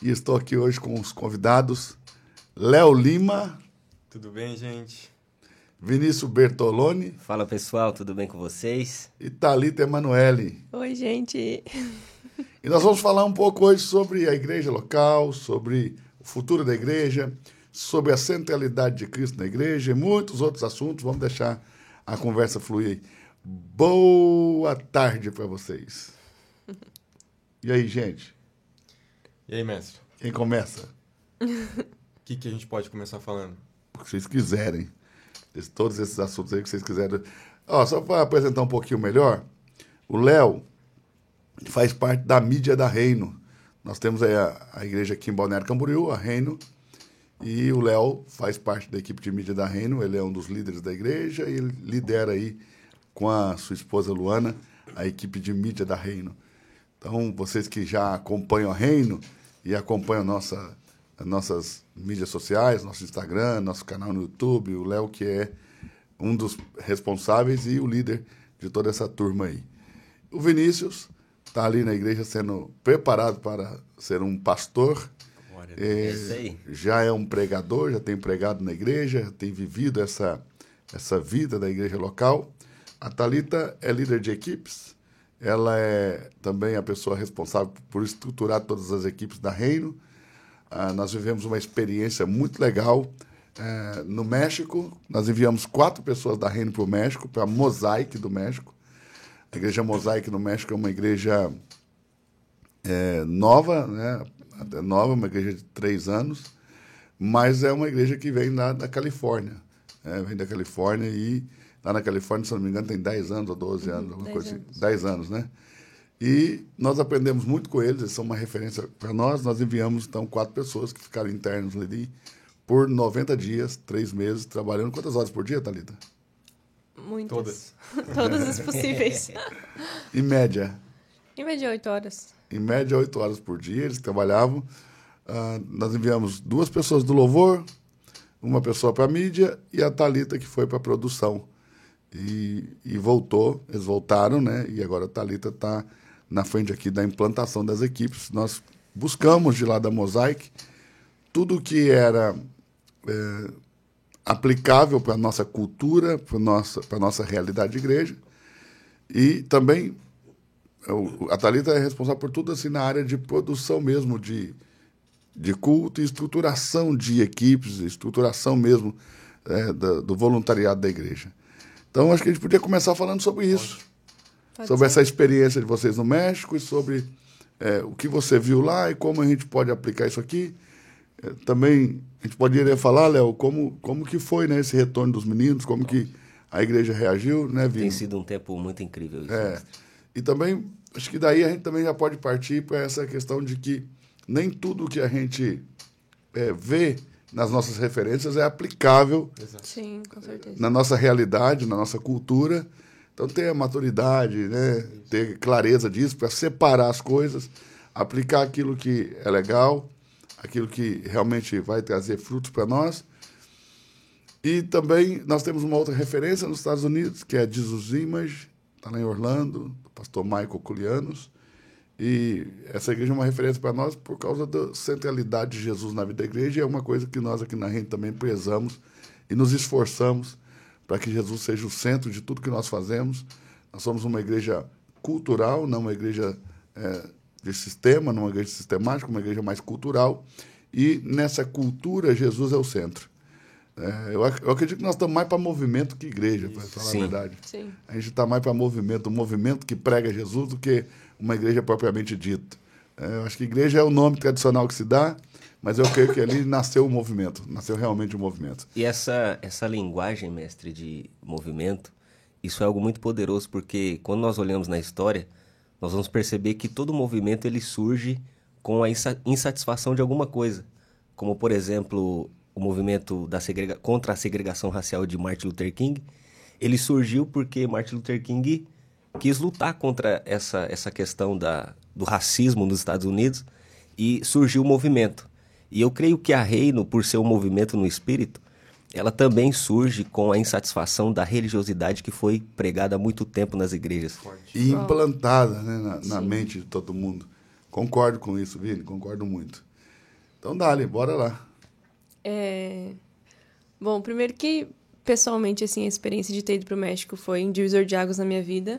e estou aqui hoje com os convidados Léo Lima. Tudo bem, gente? Vinícius Bertoloni. Fala pessoal, tudo bem com vocês? E Thalita Emanuele. Oi, gente. E nós vamos falar um pouco hoje sobre a igreja local, sobre o futuro da igreja, sobre a centralidade de Cristo na igreja e muitos outros assuntos. Vamos deixar a conversa fluir aí. Boa tarde para vocês. E aí, gente? E aí, mestre? Quem começa? O que, que a gente pode começar falando? O que vocês quiserem. Todos esses assuntos aí que vocês quiserem. Ó, só para apresentar um pouquinho melhor, o Léo faz parte da mídia da Reino. Nós temos aí a, a igreja aqui em Balneário Camboriú, a Reino, e o Léo faz parte da equipe de mídia da Reino. Ele é um dos líderes da igreja e ele lidera aí com a sua esposa Luana a equipe de mídia da Reino. Então, vocês que já acompanham a Reino e acompanham nossa, as nossas mídias sociais, nosso Instagram, nosso canal no YouTube, o Léo que é um dos responsáveis e o líder de toda essa turma aí. O Vinícius está ali na igreja sendo preparado para ser um pastor. É já é um pregador, já tem pregado na igreja, tem vivido essa, essa vida da igreja local. A Talita é líder de equipes, ela é também a pessoa responsável por estruturar todas as equipes da Reino. Ah, nós vivemos uma experiência muito legal é, no México. Nós enviamos quatro pessoas da Reino para o México, para a Mosaic do México. A igreja Mosaic no México é uma igreja é, nova, né? Até nova, uma igreja de três anos, mas é uma igreja que vem lá da Califórnia. Né? Vem da Califórnia e Lá na Califórnia, se não me engano, tem 10 anos ou 12 anos, alguma coisa anos. assim. 10 anos, né? E nós aprendemos muito com eles, eles são uma referência para nós. Nós enviamos, então, quatro pessoas que ficaram internos ali por 90 dias, três meses, trabalhando. Quantas horas por dia, Thalita? Muitas. Todas. Todas as possíveis. em média? Em média, oito horas. Em média, oito horas por dia, eles trabalhavam. Uh, nós enviamos duas pessoas do louvor, uma pessoa para a mídia e a Talita que foi para a produção. E, e voltou, eles voltaram, né? E agora a Thalita está na frente aqui da implantação das equipes. Nós buscamos de lá da Mosaic tudo que era é, aplicável para a nossa cultura, para a nossa, nossa realidade de igreja. E também a Thalita é responsável por tudo assim na área de produção mesmo, de, de culto e estruturação de equipes, estruturação mesmo é, do voluntariado da igreja. Então, acho que a gente podia começar falando sobre isso. Pode sobre ser. essa experiência de vocês no México e sobre é, o que você viu lá e como a gente pode aplicar isso aqui. É, também a gente poderia falar, Léo, como, como que foi né, esse retorno dos meninos, como que a igreja reagiu, né, Vini? Tem sido um tempo muito incrível isso. É. E também, acho que daí a gente também já pode partir para essa questão de que nem tudo que a gente é, vê nas nossas referências é aplicável Sim, com certeza. na nossa realidade, na nossa cultura. Então, ter a maturidade, né? ter clareza disso para separar as coisas, aplicar aquilo que é legal, aquilo que realmente vai trazer frutos para nós. E também nós temos uma outra referência nos Estados Unidos, que é a Jesus Image, está lá em Orlando, do pastor Michael Culianos. E essa igreja é uma referência para nós por causa da centralidade de Jesus na vida da igreja e é uma coisa que nós aqui na Rede também prezamos e nos esforçamos para que Jesus seja o centro de tudo que nós fazemos. Nós somos uma igreja cultural, não uma igreja é, de sistema, não uma igreja sistemática, uma igreja mais cultural. E nessa cultura, Jesus é o centro. É, eu, eu, acredito que nós estamos mais para movimento que igreja, para falar Sim. a verdade. Sim. A gente está mais para movimento, um movimento que prega Jesus do que uma igreja propriamente dita. É, eu acho que igreja é o nome tradicional que se dá, mas eu creio que ali nasceu o movimento, nasceu realmente o movimento. E essa, essa linguagem, mestre, de movimento, isso é algo muito poderoso, porque quando nós olhamos na história, nós vamos perceber que todo movimento ele surge com a insatisfação de alguma coisa. Como, por exemplo, o movimento da contra a segregação racial de Martin Luther King, ele surgiu porque Martin Luther King quis lutar contra essa, essa questão da, do racismo nos Estados Unidos e surgiu o movimento. E eu creio que a Reino, por ser um movimento no espírito, ela também surge com a insatisfação da religiosidade que foi pregada há muito tempo nas igrejas. E implantada né, na, na mente de todo mundo. Concordo com isso, Vini, concordo muito. Então, dali, bora lá. É... Bom, primeiro que, pessoalmente, assim, a experiência de ter ido para o México foi um divisor de águas na minha vida,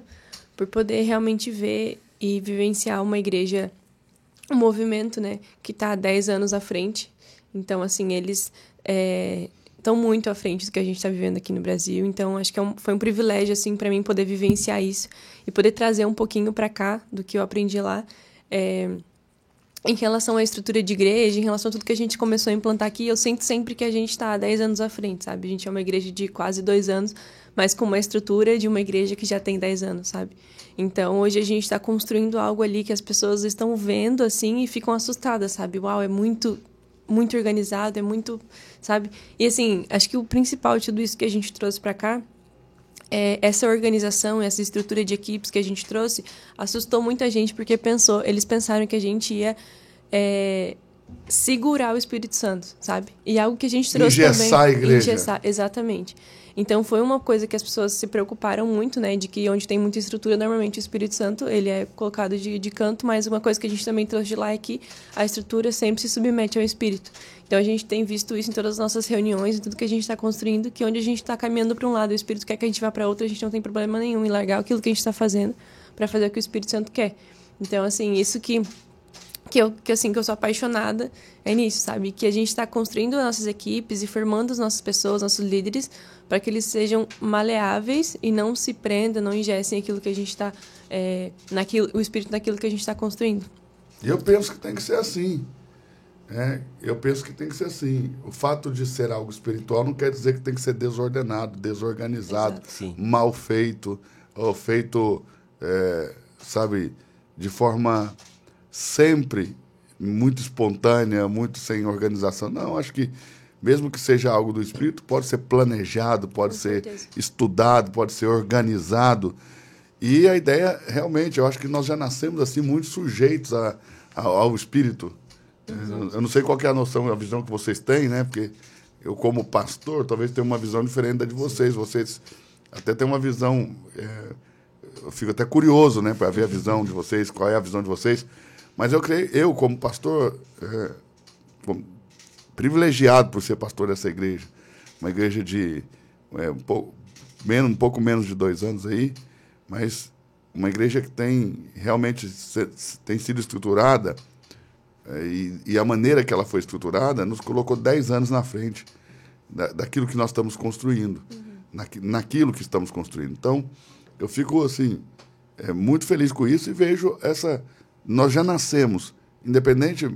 por poder realmente ver e vivenciar uma igreja, um movimento, né, que está há 10 anos à frente. Então, assim, eles estão é, muito à frente do que a gente está vivendo aqui no Brasil. Então, acho que é um, foi um privilégio, assim, para mim poder vivenciar isso e poder trazer um pouquinho para cá do que eu aprendi lá. É, em relação à estrutura de igreja, em relação a tudo que a gente começou a implantar aqui, eu sinto sempre que a gente está há 10 anos à frente, sabe? A gente é uma igreja de quase dois anos, mas com uma estrutura de uma igreja que já tem 10 anos, sabe? Então, hoje a gente está construindo algo ali que as pessoas estão vendo, assim, e ficam assustadas, sabe? Uau, é muito, muito organizado, é muito, sabe? E, assim, acho que o principal de tudo isso que a gente trouxe para cá é, essa organização, essa estrutura de equipes que a gente trouxe, assustou muita gente porque pensou, eles pensaram que a gente ia é, segurar o Espírito Santo, sabe? E algo que a gente trouxe engessar também. A igreja. Engessar, exatamente. Então foi uma coisa que as pessoas se preocuparam muito, né? De que onde tem muita estrutura, normalmente o Espírito Santo ele é colocado de, de canto, mas uma coisa que a gente também trouxe de lá é que a estrutura sempre se submete ao Espírito. Então a gente tem visto isso em todas as nossas reuniões, em tudo que a gente está construindo, que onde a gente está caminhando para um lado, o Espírito quer que a gente vá para outro, a gente não tem problema nenhum em largar aquilo que a gente está fazendo para fazer o que o Espírito Santo quer. Então assim isso que que eu que assim que eu sou apaixonada é nisso, sabe? Que a gente está construindo nossas equipes e formando as nossas pessoas, nossos líderes, para que eles sejam maleáveis e não se prendam, não ingessem aquilo que a gente está é, naquilo, o espírito daquilo que a gente está construindo. E eu penso que tem que ser assim. É, eu penso que tem que ser assim. O fato de ser algo espiritual não quer dizer que tem que ser desordenado, desorganizado, mal feito, ou feito, é, sabe, de forma sempre muito espontânea, muito sem organização. Não, acho que mesmo que seja algo do espírito, pode ser planejado, pode Com ser certeza. estudado, pode ser organizado. E a ideia, realmente, eu acho que nós já nascemos assim muito sujeitos a, a, ao espírito. Eu, eu não sei qual é a noção, a visão que vocês têm, né? Porque eu, como pastor, talvez tenha uma visão diferente da de vocês. Vocês até têm uma visão. é, eu fico até curioso, né, para ver a visão de vocês, qual é a visão de vocês. Mas eu creio, eu como pastor, é, como privilegiado por ser pastor dessa igreja, uma igreja de é, um, pouco, menos, um pouco menos de dois anos aí, mas uma igreja que tem realmente se- tem sido estruturada é, e, e a maneira que ela foi estruturada nos colocou 10 anos na frente da, daquilo que nós estamos construindo, naqui- naquilo que estamos construindo. Então, eu fico assim é, muito feliz com isso e vejo essa. Nós já nascemos, independente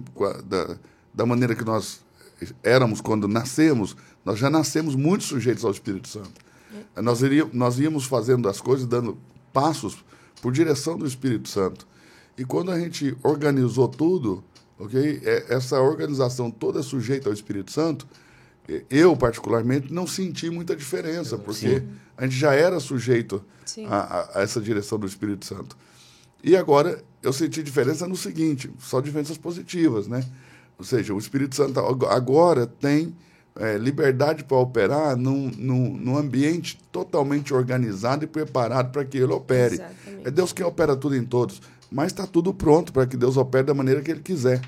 da, da maneira que nós éramos quando nascemos, nós já nascemos muito sujeitos ao Espírito Santo. Nós, iria, nós íamos fazendo as coisas, dando passos por direção do Espírito Santo. E quando a gente organizou tudo, ok? É, Essa organização toda sujeita ao Espírito Santo, eh, eu, particularmente, não senti muita diferença, porque a gente já era sujeito Sim. a- a essa direção do Espírito Santo. E agora eu senti diferença no seguinte, só diferenças positivas, né? Ou seja, o Espírito Santo ag- agora tem eh, liberdade para operar num, num, num ambiente totalmente organizado e preparado para que ele opere. Exatamente. É Deus quem opera tudo em todos, mas está tudo pronto para que Deus opere da maneira que Ele quiser.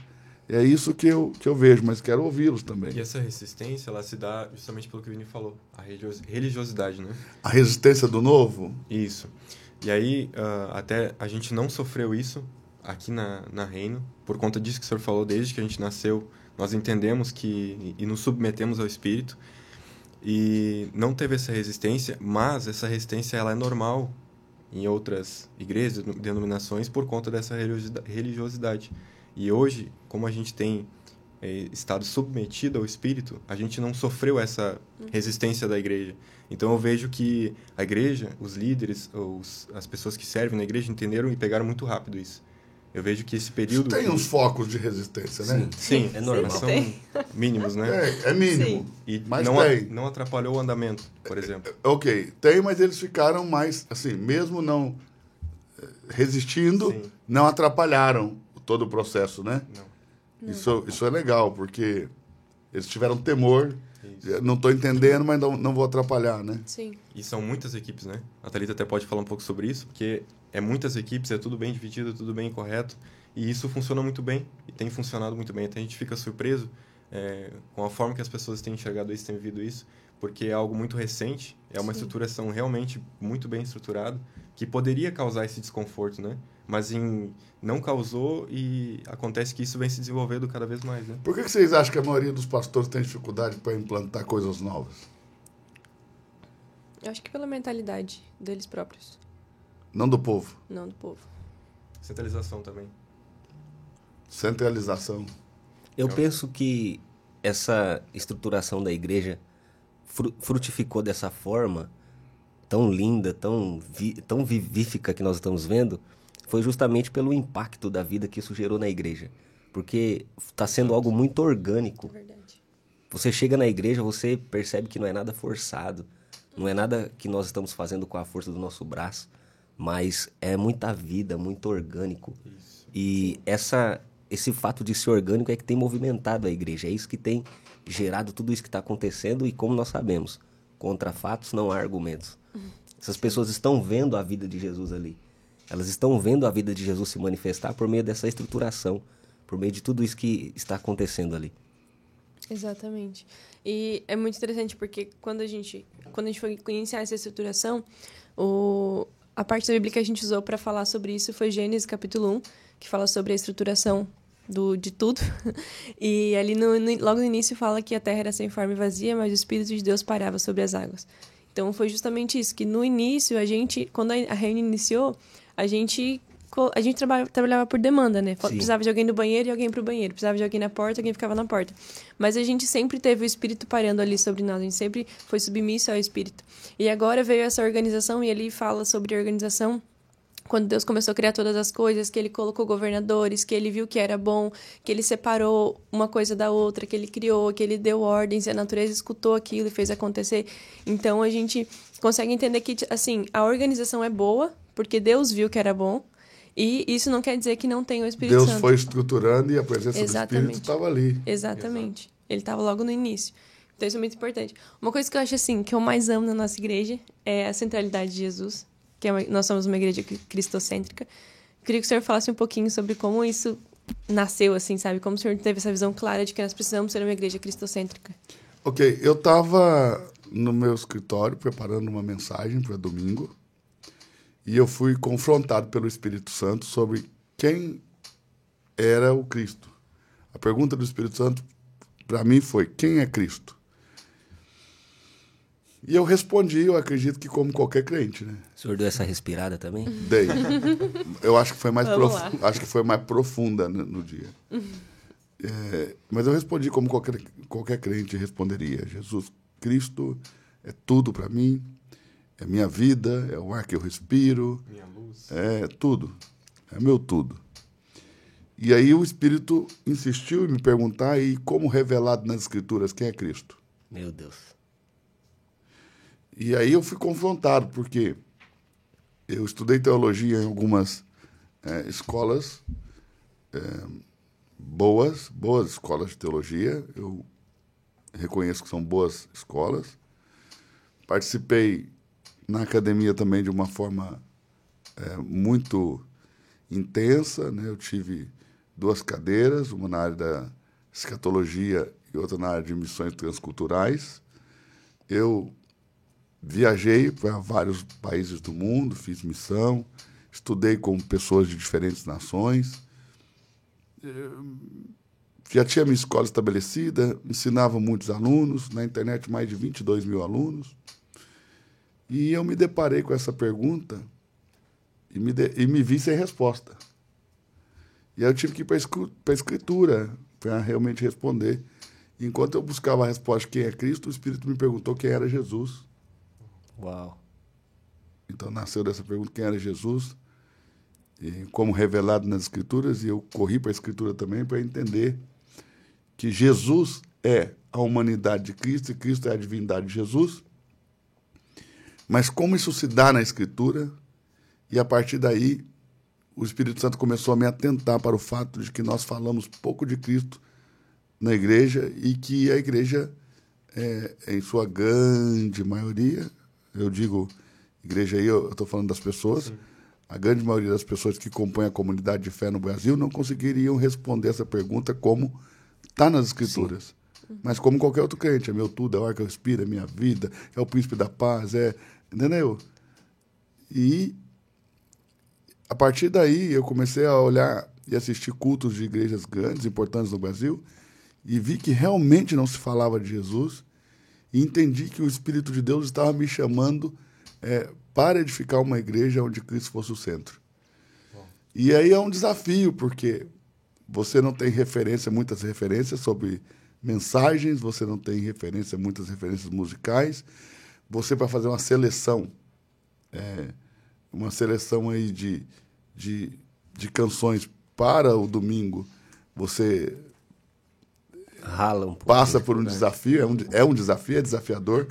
E é isso que eu, que eu vejo, mas quero ouvi-los também. E essa resistência, ela se dá justamente pelo que o Vini falou, a religiosi- religiosidade, né? A resistência do novo, Isso. E aí, ah, até a gente não sofreu isso aqui na, na Reino, por conta disso que o senhor falou, desde que a gente nasceu, nós entendemos que e nos submetemos ao Espírito e não teve essa resistência, mas essa resistência ela é normal em outras igrejas, denominações, por conta dessa religiosidade-. E hoje, como a gente tem estado submetido ao Espírito, a gente não sofreu essa resistência da igreja. Então eu vejo que a igreja, os líderes, os, as pessoas que servem na igreja entenderam e pegaram muito rápido isso. Eu vejo que esse período... tem uns focos de resistência, né? Sim, É normal. mas são Tem. mínimos, né? É, é mínimo. Sim. E Mas não, a- tem. não atrapalhou o andamento, por exemplo. Ok, tem, mas eles ficaram mais, assim, mesmo não eh, resistindo, Sim. não atrapalharam todo o processo, né? Não. Isso, isso é legal, porque eles tiveram temor, Isso. não estou entendendo, mas não, não vou atrapalhar, né? Sim. E são muitas equipes, né? A Thalita até pode falar um pouco sobre isso, porque é muitas equipes, é tudo bem dividido, tudo bem correto. E isso funciona muito bem, e tem funcionado muito bem. Até a gente fica surpreso é, com a forma que as pessoas têm enxergado isso, têm vivido isso, porque é algo muito recente, é uma Sim. estruturação realmente muito bem estruturada, que poderia causar esse desconforto, né? Mas em, não causou e acontece que isso vem se desenvolvendo cada vez mais, né? Por que, que vocês acham que a maioria dos pastores tem dificuldade para implantar coisas novas? Eu acho que pela mentalidade deles próprios. Não do povo? Não do povo. Centralização também. Centralização. Eu penso que essa estruturação da igreja frutificou dessa forma tão linda, tão, vi, tão vivífica que nós estamos vendo, foi justamente pelo impacto da vida que isso gerou na igreja. Porque está sendo algo muito orgânico. Você chega na igreja, você percebe que não é nada forçado, não é nada que nós estamos fazendo com a força do nosso braço, mas é muita vida, muito orgânico. Isso. E essa esse fato de ser orgânico é que tem movimentado a igreja. É isso que tem gerado tudo isso que está acontecendo e como nós sabemos, contra fatos não há argumentos. Essas pessoas estão vendo a vida de Jesus ali. Elas estão vendo a vida de Jesus se manifestar por meio dessa estruturação, por meio de tudo isso que está acontecendo ali. Exatamente. E é muito interessante porque quando a gente, quando a gente foi iniciar essa estruturação, o, a parte da Bíblia que a gente usou para falar sobre isso foi Gênesis capítulo 1, que fala sobre a estruturação do, de tudo. E ali no, no, logo no início fala que a terra era sem forma e vazia, mas o Espírito de Deus parava sobre as águas. Então foi justamente isso, que no início a gente, quando a reunião iniciou, a gente a gente trabalhava, trabalhava por demanda, né? Sim. Precisava de alguém no banheiro e alguém pro banheiro. Precisava de alguém na porta, alguém ficava na porta. Mas a gente sempre teve o Espírito parando ali sobre nós. A gente sempre foi submisso ao Espírito. E agora veio essa organização e ele fala sobre organização quando Deus começou a criar todas as coisas, que ele colocou governadores, que ele viu que era bom, que ele separou uma coisa da outra, que ele criou, que ele deu ordens, e a natureza escutou aquilo e fez acontecer. Então a gente consegue entender que assim, a organização é boa, porque Deus viu que era bom, e isso não quer dizer que não tem o Espírito Deus Santo. Deus foi estruturando e a presença Exatamente. do Espírito estava ali. Exatamente. Exato. Ele estava logo no início. Então isso é muito importante. Uma coisa que eu acho assim, que eu mais amo na nossa igreja é a centralidade de Jesus que é uma, nós somos uma igreja cristocêntrica. Queria que o senhor falasse um pouquinho sobre como isso nasceu, assim, sabe? Como o senhor teve essa visão clara de que nós precisamos ser uma igreja cristocêntrica. Ok, eu estava no meu escritório preparando uma mensagem para domingo e eu fui confrontado pelo Espírito Santo sobre quem era o Cristo. A pergunta do Espírito Santo para mim foi: quem é Cristo? E eu respondi, eu acredito que como qualquer crente, né? O senhor deu essa respirada também? Dei. Eu acho que foi mais, prof... acho que foi mais profunda no, no dia. É, mas eu respondi como qualquer, qualquer crente responderia. Jesus Cristo é tudo para mim, é minha vida, é o ar que eu respiro. Minha luz. É tudo. É meu tudo. E aí o Espírito insistiu em me perguntar, e como revelado nas Escrituras, quem é Cristo? Meu Deus. E aí eu fui confrontado, porque eu estudei teologia em algumas é, escolas é, boas, boas escolas de teologia, eu reconheço que são boas escolas. Participei na academia também de uma forma é, muito intensa, né? Eu tive duas cadeiras, uma na área da escatologia e outra na área de missões transculturais. Eu Viajei para vários países do mundo, fiz missão, estudei com pessoas de diferentes nações. Já tinha minha escola estabelecida, ensinava muitos alunos, na internet mais de 22 mil alunos. E eu me deparei com essa pergunta e me, de, e me vi sem resposta. E aí eu tive que ir para a escritura para realmente responder. Enquanto eu buscava a resposta quem é Cristo, o Espírito me perguntou quem era Jesus. Uau. Então nasceu dessa pergunta quem era Jesus, e como revelado nas Escrituras, e eu corri para a Escritura também para entender que Jesus é a humanidade de Cristo e Cristo é a divindade de Jesus. Mas como isso se dá na Escritura, e a partir daí o Espírito Santo começou a me atentar para o fato de que nós falamos pouco de Cristo na igreja e que a igreja, é, em sua grande maioria, eu digo igreja aí, eu estou falando das pessoas, Sim. a grande maioria das pessoas que compõem a comunidade de fé no Brasil não conseguiriam responder essa pergunta como está nas Escrituras. Sim. Mas como qualquer outro crente, é meu tudo, é o ar que eu respiro, é minha vida, é o príncipe da paz, é. Entendeu? E a partir daí eu comecei a olhar e assistir cultos de igrejas grandes, importantes no Brasil, e vi que realmente não se falava de Jesus, e entendi que o Espírito de Deus estava me chamando é, para edificar uma igreja onde Cristo fosse o centro. Bom. E aí é um desafio, porque você não tem referência, muitas referências sobre mensagens, você não tem referência, muitas referências musicais. Você, para fazer uma seleção, é, uma seleção aí de, de, de canções para o domingo, você Rala um passa por um né? desafio, é um, é um desafio, é desafiador.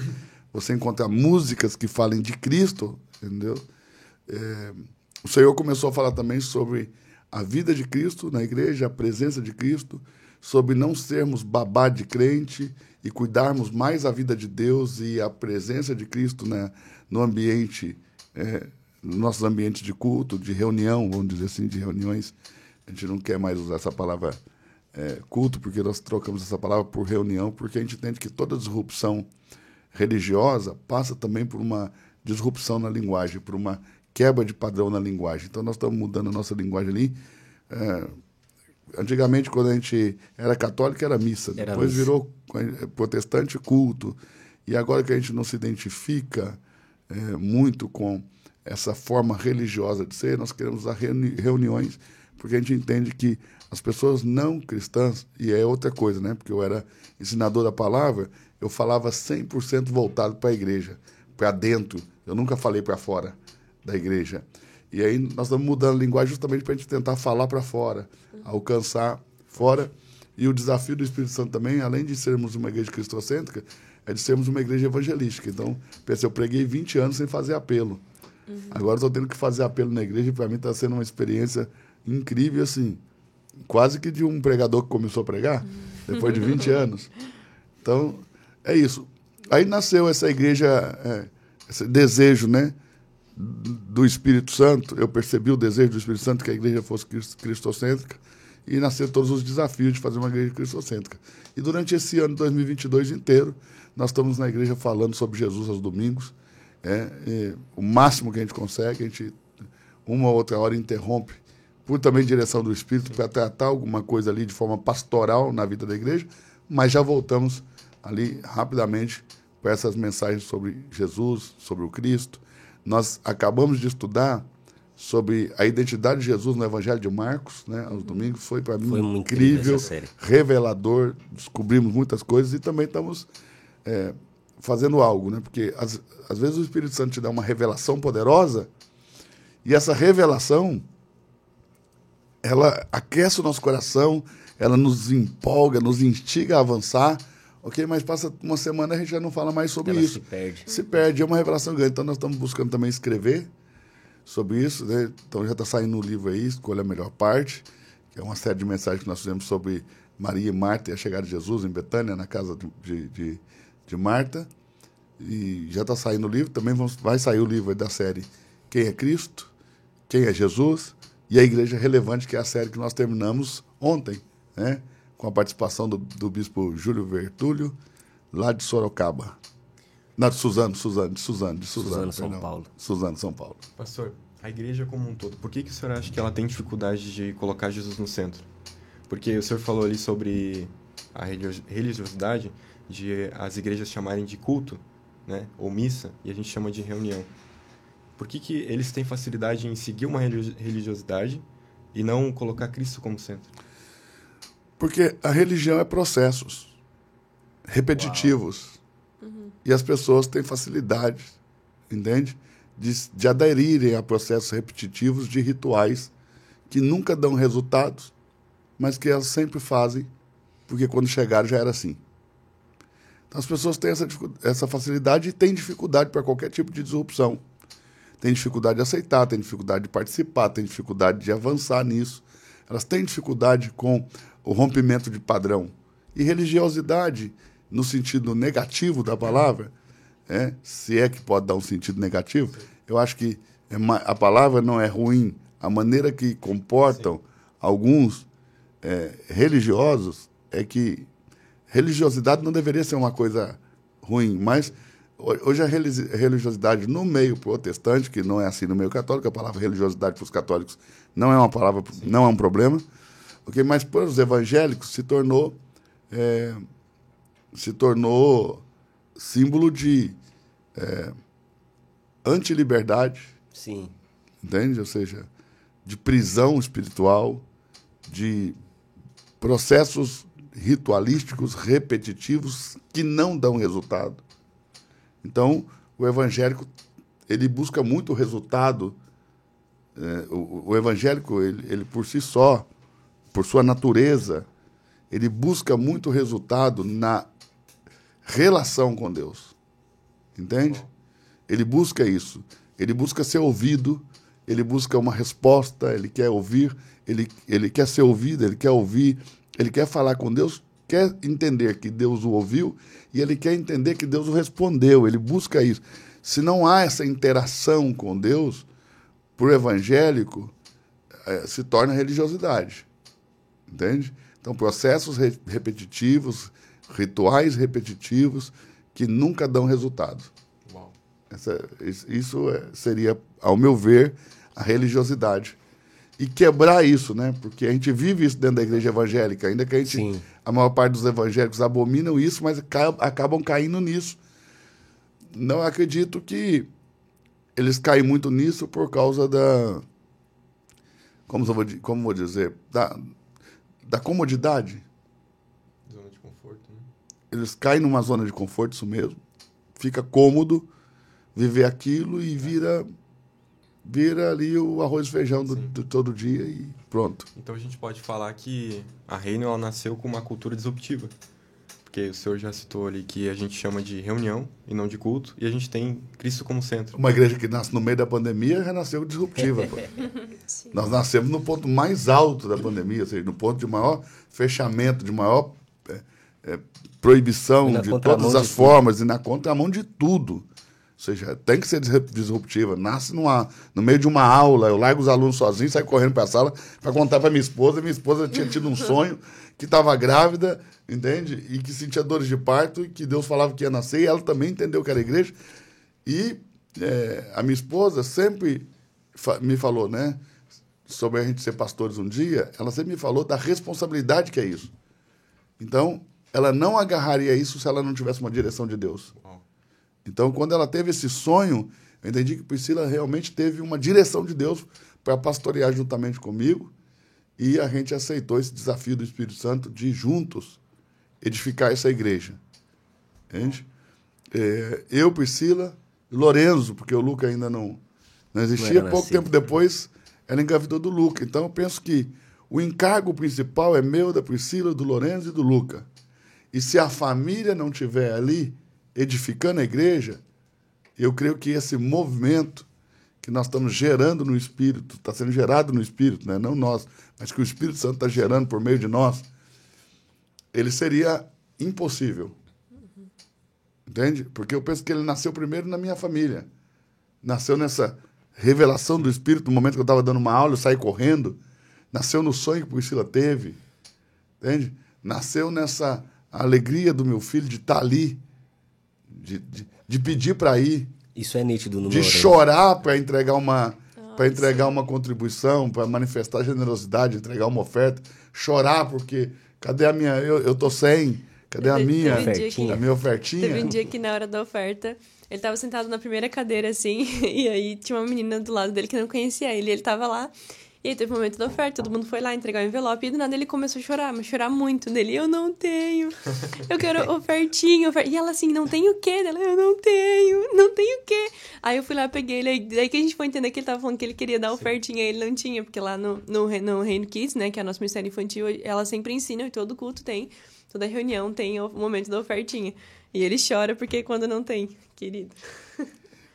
Você encontra músicas que falem de Cristo, entendeu? É, o Senhor começou a falar também sobre a vida de Cristo na igreja, a presença de Cristo, sobre não sermos babá de crente e cuidarmos mais a vida de Deus e a presença de Cristo né, no ambiente, é, nos nossos ambientes de culto, de reunião, vamos dizer assim, de reuniões. A gente não quer mais usar essa palavra é, culto, porque nós trocamos essa palavra por reunião, porque a gente entende que toda disrupção religiosa passa também por uma disrupção na linguagem, por uma quebra de padrão na linguagem. Então, nós estamos mudando a nossa linguagem ali. É, antigamente, quando a gente era católico, era missa. Era Depois missa. virou protestante culto. E agora que a gente não se identifica é, muito com essa forma religiosa de ser, nós queremos as reuni reuniões, porque a gente entende que as pessoas não cristãs, e é outra coisa, né? Porque eu era ensinador da palavra, eu falava 100% voltado para a igreja, para dentro. Eu nunca falei para fora da igreja. E aí nós estamos mudando a linguagem justamente para a gente tentar falar para fora, alcançar fora. E o desafio do Espírito Santo também, além de sermos uma igreja cristocêntrica, é de sermos uma igreja evangelística. Então, pensei, eu preguei 20 anos sem fazer apelo. Uhum. Agora estou tendo que fazer apelo na igreja e para mim está sendo uma experiência incrível, assim, quase que de um pregador que começou a pregar, uhum. depois de 20 anos. Então, é isso. Aí nasceu essa igreja, é, esse desejo, né? do Espírito Santo, eu percebi o desejo do Espírito Santo que a igreja fosse cristocêntrica e nasceram todos os desafios de fazer uma igreja cristocêntrica. E durante esse ano de 2022 inteiro, nós estamos na igreja falando sobre Jesus aos domingos. É, o máximo que a gente consegue, a gente uma ou outra hora interrompe por também direção do Espírito para tratar alguma coisa ali de forma pastoral na vida da igreja, mas já voltamos ali rapidamente para essas mensagens sobre Jesus, sobre o Cristo, nós acabamos de estudar sobre a identidade de Jesus no Evangelho de Marcos, né, aos domingos, foi para mim foi incrível, revelador, descobrimos muitas coisas e também estamos é, fazendo algo, né, porque às, às vezes o Espírito Santo te dá uma revelação poderosa e essa revelação ela aquece o nosso coração, ela nos empolga, nos instiga a avançar, Ok, mas passa uma semana a gente já não fala mais sobre Ela isso. Se perde. Se perde, é uma revelação grande. Então nós estamos buscando também escrever sobre isso. Né? Então já está saindo um livro aí, Escolha a Melhor Parte, que é uma série de mensagens que nós fizemos sobre Maria e Marta e a chegada de Jesus em Betânia, na casa de, de, de Marta. E já está saindo o livro. Também vamos, vai sair o livro da série Quem é Cristo, Quem é Jesus e a Igreja Relevante, que é a série que nós terminamos ontem, né? com a participação do, do bispo Júlio Vertúlio, lá de Sorocaba. Não, de Suzano, Suzano, de Suzano, de Suzano, Suzano São Paulo. Suzano, São Paulo. Pastor, a igreja como um todo, por que, que o senhor acha que ela tem dificuldade de colocar Jesus no centro? Porque o senhor falou ali sobre a religiosidade de as igrejas chamarem de culto, né, ou missa, e a gente chama de reunião. Por que, que eles têm facilidade em seguir uma religiosidade e não colocar Cristo como centro? Porque a religião é processos repetitivos. Uhum. E as pessoas têm facilidade, entende? De, de aderirem a processos repetitivos de rituais que nunca dão resultados, mas que elas sempre fazem, porque quando chegaram já era assim. Então as pessoas têm essa, essa facilidade e têm dificuldade para qualquer tipo de disrupção. Tem dificuldade de aceitar, tem dificuldade de participar, tem dificuldade de avançar nisso. Elas têm dificuldade com o rompimento de padrão. E religiosidade, no sentido negativo da palavra, é, se é que pode dar um sentido negativo, eu acho que é a palavra não é ruim, a maneira que comportam alguns é, religiosos é que religiosidade não deveria ser uma coisa ruim, mas ho- hoje a religi- religiosidade no meio protestante, que não é assim no meio católico, a palavra religiosidade para os católicos não é uma palavra, não é um problema, ok? mas para os evangélicos se tornou é, se tornou símbolo de é, antiliberdade, Sim. entende? Ou seja, de prisão espiritual, de processos ritualísticos repetitivos que não dão resultado. Então, o evangélico ele busca muito resultado. é, o, o evangélico ele, ele por si só, por sua natureza, ele busca muito resultado na relação com Deus. Entende? Ele busca isso. Ele busca ser ouvido, ele busca uma resposta, ele quer ouvir, ele, ele quer ser ouvido, ele quer ouvir, ele quer falar com Deus, quer entender que Deus o ouviu e ele quer entender que Deus o respondeu. Ele busca isso. Se não há essa interação com Deus, para o evangélico, eh, se torna religiosidade. Entende? Então, processos re- repetitivos, rituais repetitivos que nunca dão resultado. Essa- isso isso é- seria, ao meu ver, a religiosidade. E quebrar isso, né? Porque a gente vive isso dentro da igreja evangélica, ainda que a gente, Sim. a maior parte dos evangélicos abominam isso, mas ca- acabam caindo nisso. Não acredito que eles caem muito nisso por causa da. Como eu vou, como vou dizer? Da, da comodidade. Zona de conforto, né? Eles caem numa zona de conforto, isso mesmo. Fica cômodo viver aquilo e vira vira ali o arroz e feijão do, do todo dia e pronto. Então a gente pode falar que a Reino ela nasceu com uma cultura disruptiva. Porque o senhor já citou ali que a gente chama de reunião e não de culto, e a gente tem Cristo como centro. Uma igreja que nasce no meio da pandemia renasceu disruptiva. Nós nascemos no ponto mais alto da pandemia, ou seja, no ponto de maior fechamento, de maior é, é, proibição de todas de as tudo. formas e na contramão de tudo. Ou seja, tem que ser disruptiva. Nasce numa, no meio de uma aula, eu largo os alunos sozinhos, saio correndo para a sala para contar para minha esposa. Minha esposa tinha tido um sonho que estava grávida, entende? E que sentia dores de parto e que Deus falava que ia nascer. E ela também entendeu que era igreja. E é, a minha esposa sempre fa- me falou, né? Sobre a gente ser pastores um dia, ela sempre me falou da responsabilidade que é isso. Então, ela não agarraria isso se ela não tivesse uma direção de Deus. Então, quando ela teve esse sonho, eu entendi que Priscila realmente teve uma direção de Deus para pastorear juntamente comigo. E a gente aceitou esse desafio do Espírito Santo de juntos edificar essa igreja. Entende? É, eu, Priscila, Lorenzo, porque o Luca ainda não, não existia. era Pouco tempo depois, ela engravidou do Luca. Então, eu penso que o encargo principal é meu, da Priscila, do Lorenzo e do Luca. E se a família não estiver ali edificando a igreja, eu creio que esse movimento que nós estamos gerando no Espírito, está sendo gerado no Espírito, né? não nós, mas que o Espírito Santo está gerando por meio de nós, ele seria impossível. Entende? Porque eu penso que ele nasceu primeiro na minha família. Nasceu nessa revelação do Espírito, no momento que eu estava dando uma aula, eu saí correndo. Nasceu no sonho que Priscila teve. Entende? Nasceu nessa alegria do meu filho de estar ali, de, de, de pedir para ir, Isso é nítido no de Lourenço. chorar para entregar uma para entregar uma contribuição, para manifestar generosidade, entregar uma oferta, chorar porque cadê a minha eu, eu tô sem, cadê a minha teve um a minha ofertinha? Teve um dia que na hora da oferta, ele tava sentado na primeira cadeira, assim, e aí tinha uma menina do lado dele que não conhecia ele, e ele tava lá. E aí teve o momento da oferta, todo mundo foi lá entregar o envelope, e do nada ele começou a chorar, mas chorar muito dele. Eu não tenho, eu quero ofertinha, ofer-" E ela assim, não tem o quê? Ela, eu não tenho, não tenho o quê? Aí eu fui lá, peguei ele, aí daí que a gente foi entender que ele tava falando que ele queria dar ofertinha, e ele não tinha, porque lá no, no, no Reino Kids, né, que é o nosso ministério infantil, ela sempre ensina, e todo culto tem, toda reunião tem o momento da ofertinha. E ele chora porque quando não tem, querido.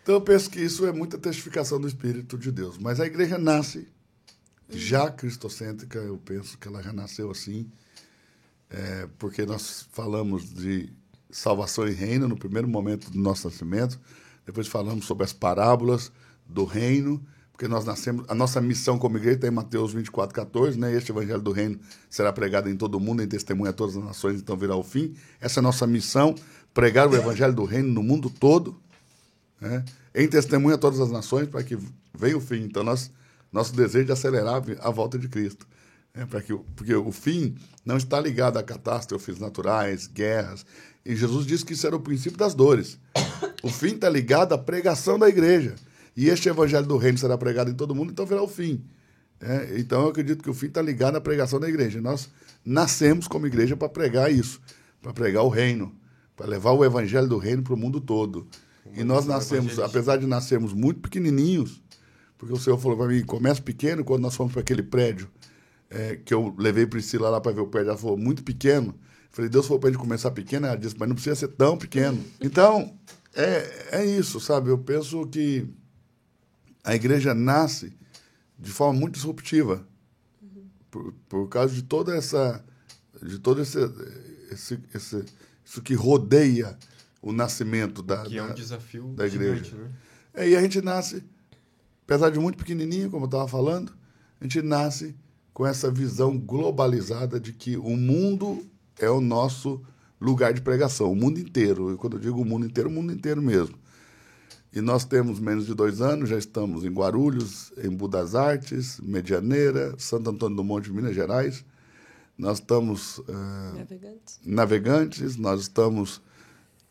Então eu penso que isso é muita testificação do Espírito de Deus. Mas a igreja nasce já cristocêntrica, eu penso que ela já nasceu assim, é, porque nós falamos de salvação e reino no primeiro momento do nosso nascimento, depois falamos sobre as parábolas do reino, porque nós nascemos, a nossa missão como igreja está em Mateus 24, 14, né? Este evangelho do reino será pregado em todo o mundo, em testemunha a todas as nações, então virá o fim. Essa é a nossa missão, pregar o evangelho do reino no mundo todo, né? em testemunha a todas as nações, para que venha o fim. Então, nós, nosso desejo é acelerar a volta de Cristo. Né? Para que, porque o fim não está ligado a catástrofes naturais, guerras. E Jesus disse que isso era o princípio das dores. O fim está ligado à pregação da igreja. E este evangelho do reino será pregado em todo mundo, então virá o fim. É, então eu acredito que o fim está ligado à pregação da igreja. Nós nascemos como igreja para pregar isso, para pregar o reino, para levar o evangelho do reino para o mundo todo. E nós nascemos, apesar de nascermos muito pequenininhos, porque o Senhor falou para mim, começa pequeno, quando nós fomos para aquele prédio, é, que eu levei Priscila lá para ver o prédio, ela falou, muito pequeno. Eu falei, Deus falou para gente começar pequeno, ela disse, mas não precisa ser tão pequeno. Então, é, é isso, sabe? Eu penso que a igreja nasce de forma muito disruptiva uhum. por, por causa de toda essa de todo esse, esse, esse isso que rodeia o nascimento da que da, é um desafio da igreja gigante, né? é, e a gente nasce apesar de muito pequenininho como eu estava falando a gente nasce com essa visão globalizada de que o mundo é o nosso lugar de pregação o mundo inteiro e quando eu digo o mundo inteiro o mundo inteiro mesmo e nós temos menos de dois anos, já estamos em Guarulhos, em Budas Artes, Medianeira, Santo Antônio do Monte, Minas Gerais. Nós estamos uh, navegantes. navegantes, nós estamos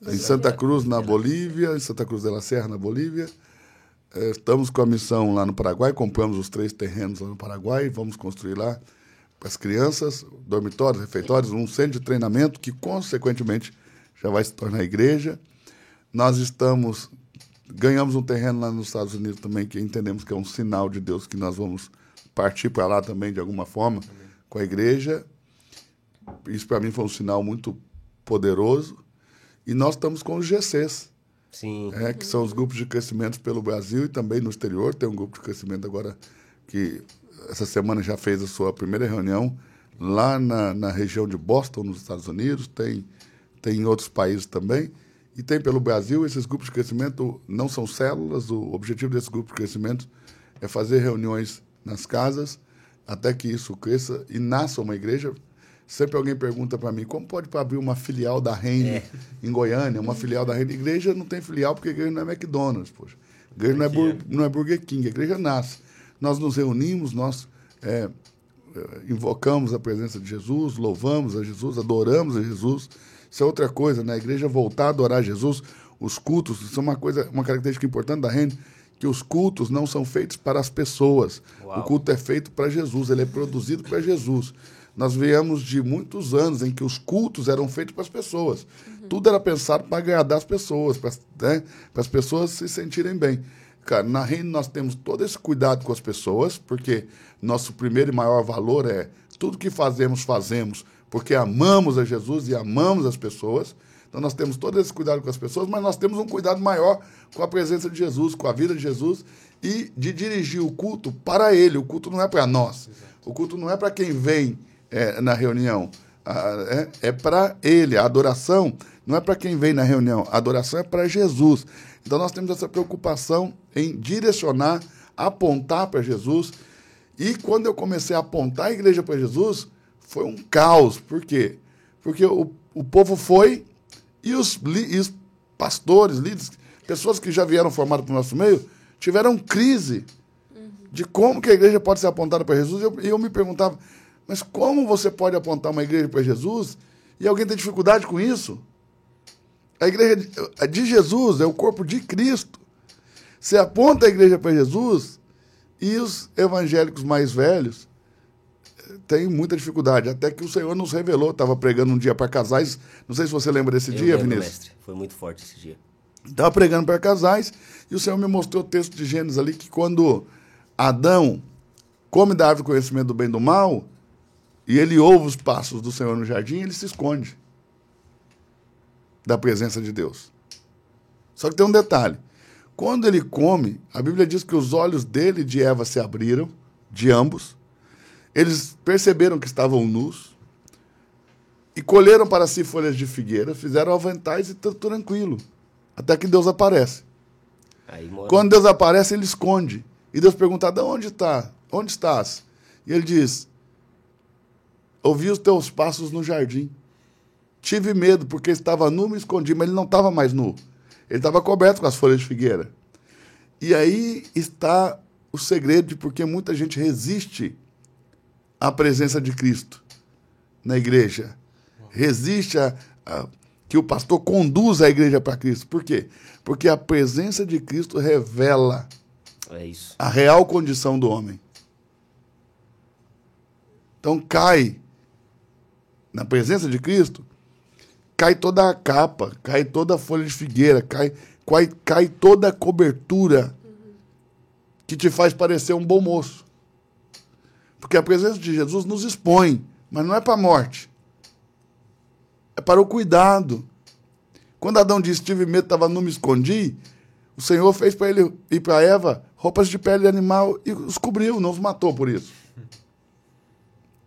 em Santa Cruz, na Bolívia, em Santa Cruz de la Serra, na Bolívia. Uh, estamos com a missão lá no Paraguai, compramos os três terrenos lá no Paraguai, vamos construir lá para as crianças, dormitórios, refeitórios, um centro de treinamento que, consequentemente, já vai se tornar igreja. Nós estamos Ganhamos um terreno lá nos Estados Unidos também, que entendemos que é um sinal de Deus que nós vamos partir para lá também de alguma forma com a igreja. Isso para mim foi um sinal muito poderoso. E nós estamos com os GCs. Sim. É, que são os grupos de crescimento pelo Brasil e também no exterior. Tem um grupo de crescimento agora que essa semana já fez a sua primeira reunião lá na, na região de Boston, nos Estados Unidos. Tem, tem em outros países também. E tem pelo Brasil, esses grupos de crescimento não são células, o objetivo desses grupos de crescimento é fazer reuniões nas casas até que isso cresça e nasça uma igreja. Sempre alguém pergunta para mim, como pode abrir uma filial da Reine é. em Goiânia, uma filial da Reine? Igreja não tem filial porque igreja não é McDonald's, poxa. Igreja não é, Bur não é Burger King, a igreja nasce. Nós nos reunimos, nós é, é invocamos a presença de Jesus, louvamos a Jesus, adoramos a Jesus, isso é outra coisa, né? A igreja voltar a adorar Jesus, os cultos, isso é uma coisa, uma característica importante da renda, que os cultos não são feitos para as pessoas. Uau. O culto é feito para Jesus, ele é produzido para Jesus. Nós viemos de muitos anos em que os cultos eram feitos para as pessoas. Uhum. Tudo era pensado para agradar as pessoas, para, né? as pessoas se sentirem bem. Cara, na Reino nós temos todo esse cuidado com as pessoas, porque nosso primeiro e maior valor é tudo que fazemos, fazemos porque amamos a Jesus e amamos as pessoas. Então nós temos todo esse cuidado com as pessoas, mas nós temos um cuidado maior com a presença de Jesus, com a vida de Jesus e de dirigir o culto para Ele. O culto não é para nós. O culto não é para quem vem é, na reunião. é, é para Ele. A adoração não é para quem vem na reunião. A adoração é para Jesus. Então nós temos essa preocupação em direcionar, apontar para Jesus. E quando eu comecei a apontar a igreja para Jesus, foi um caos. Por quê? Porque o, o povo foi e os, e os pastores, líderes, pessoas que já vieram formadas para o nosso meio, tiveram crise de como que a igreja pode ser apontada para Jesus. E eu, eu me perguntava, mas como você pode apontar uma igreja para Jesus e alguém tem dificuldade com isso? A igreja de Jesus é o corpo de Cristo. Você aponta a igreja para Jesus e os evangélicos mais velhos tem muita dificuldade. Até que o Senhor nos revelou, estava pregando um dia para casais. Não sei se você lembra desse Eu dia, lembro, Vinícius. Mestre. Foi muito forte esse dia. Estava pregando para casais e o Senhor me mostrou o texto de Gênesis ali que quando Adão come da árvore conhecimento do bem e do mal e ele ouve os passos do Senhor no jardim, ele se esconde da presença de Deus. Só que tem um detalhe. Quando ele come, a Bíblia diz que os olhos dele e de Eva se abriram, de ambos, eles perceberam que estavam nus e colheram para si folhas de figueira, fizeram aventais e tranquilo, até que Deus aparece. Quando Deus aparece, ele esconde. E Deus pergunta: de onde está? Onde estás? E ele diz: Ouvi os teus passos no jardim. Tive medo, porque estava nu, me escondi, mas ele não estava mais nu. Ele estava coberto com as folhas de figueira. E aí está o segredo de porque muita gente resiste à presença de Cristo na igreja. Resiste a, a que o pastor conduza a igreja para Cristo. Por quê? Porque a presença de Cristo revela é a real condição do homem. Então cai na presença de Cristo, cai toda a capa, cai toda a folha de figueira, cai, cai, cai toda a cobertura que te faz parecer um bom moço. Porque a presença de Jesus nos expõe, mas não é para a morte. É para o cuidado. Quando Adão disse: Tive medo, estava nu, me escondi. O Senhor fez para ele e para Eva roupas de pele de animal e os cobriu, não os matou por isso.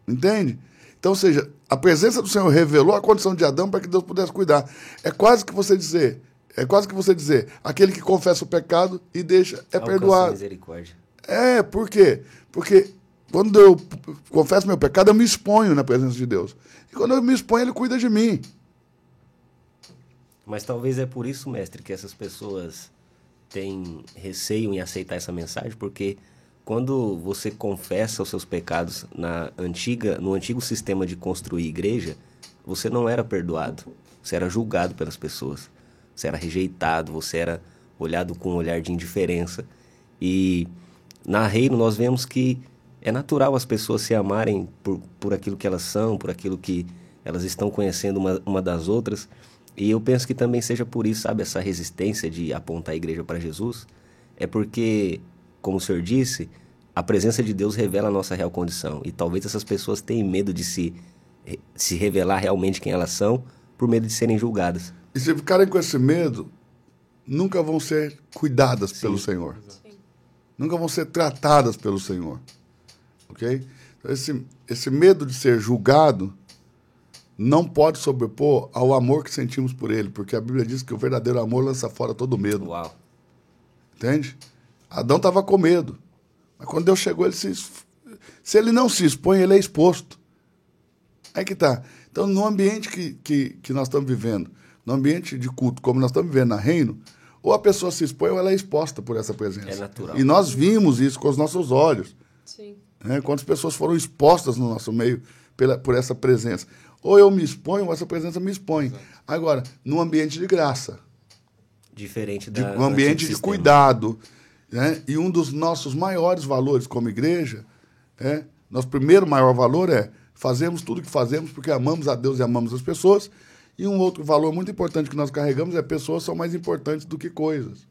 Entende? Então, ou seja, a presença do Senhor revelou a condição de Adão para que Deus pudesse cuidar. É quase que você dizer, é quase que você dizer, aquele que confessa o pecado e deixa é Alcança perdoado. misericórdia. É, por quê? Porque quando eu confesso meu pecado, eu me exponho na presença de Deus. E quando eu me exponho, ele cuida de mim. Mas talvez é por isso, mestre, que essas pessoas têm receio em aceitar essa mensagem, porque quando você confessa os seus pecados na antiga, no antigo sistema de construir igreja, você não era perdoado. Você era julgado pelas pessoas. Você era rejeitado, você era olhado com um olhar de indiferença. E na reino nós vemos que é natural as pessoas se amarem por, por aquilo que elas são, por aquilo que elas estão conhecendo uma, uma das outras. E eu penso que também seja por isso, sabe, essa resistência de apontar a igreja para Jesus. É porque, como o senhor disse, a presença de Deus revela a nossa real condição. E talvez essas pessoas tenham medo de se, se revelar realmente quem elas são, por medo de serem julgadas. E se ficarem com esse medo, nunca vão ser cuidadas Sim. pelo Senhor. Sim. Nunca vão ser tratadas pelo Senhor. Ok? Então, esse, esse medo de ser julgado não pode sobrepor ao amor que sentimos por ele, porque a Bíblia diz que o verdadeiro amor lança fora todo medo. Uau. Entende? Adão estava com medo. Mas quando Deus chegou, ele se. Se ele não se expõe, ele é exposto. Aí que tá. Então, no ambiente que, que, que nós estamos vivendo, no ambiente de culto, como nós estamos vivendo na reino, ou a pessoa se expõe ou ela é exposta por essa presença. É natural. E nós vimos isso com os nossos olhos. Sim. Né? Quantas pessoas foram expostas no nosso meio pela, por essa presença. Ou eu me exponho, ou essa presença me expõe. Exato. Agora, num ambiente de graça. Diferente da. De, um ambiente de cuidado. Né? E um dos nossos maiores valores como igreja, é, nosso primeiro maior valor é fazemos tudo o que fazemos porque amamos a Deus e amamos as pessoas. E um outro valor muito importante que nós carregamos é pessoas são mais importantes do que coisas.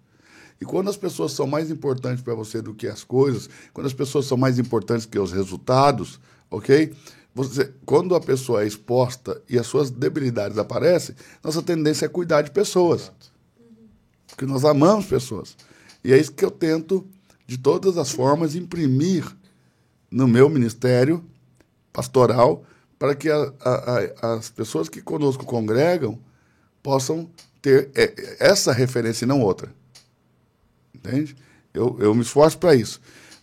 E quando as pessoas são mais importantes para você do que as coisas, quando as pessoas são mais importantes que os resultados, ok? Você, quando a pessoa é exposta e as suas debilidades aparecem, nossa tendência é cuidar de pessoas. Porque nós amamos pessoas. E é isso que eu tento, de todas as formas, imprimir no meu ministério pastoral, para que a, a, as pessoas que conosco congregam possam ter é, essa referência e não outra. Entende? Eu, eu me esforço para isso.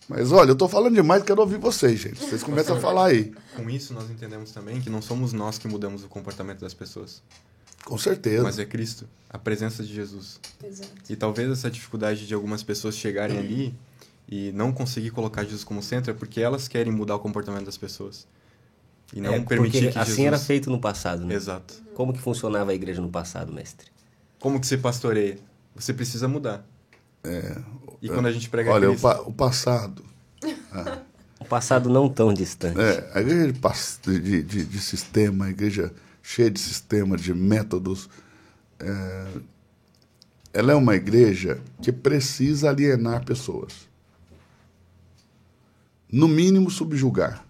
Mas olha, eu estou falando demais, quero ouvir vocês, gente. Vocês começam a falar aí. Com isso, nós entendemos também que não somos nós que mudamos o comportamento das pessoas. Com certeza. Mas é Cristo, a presença de Jesus. Exato. E talvez essa dificuldade de algumas pessoas chegarem ali e não conseguir colocar Jesus como centro é porque elas querem mudar o comportamento das pessoas. E não é, permitir que assim Jesus... era feito no passado, né? Exato. Como que funcionava a igreja no passado, mestre? Como que você pastoreia? Você precisa mudar. É, e quando a gente prega Olha, Cristo... o, pa o passado. Ah. O passado não tão distante. É, a igreja de, de, de, de, sistema, a igreja cheia de sistema, de métodos, é, ela é uma igreja que precisa alienar pessoas. No mínimo, subjugar.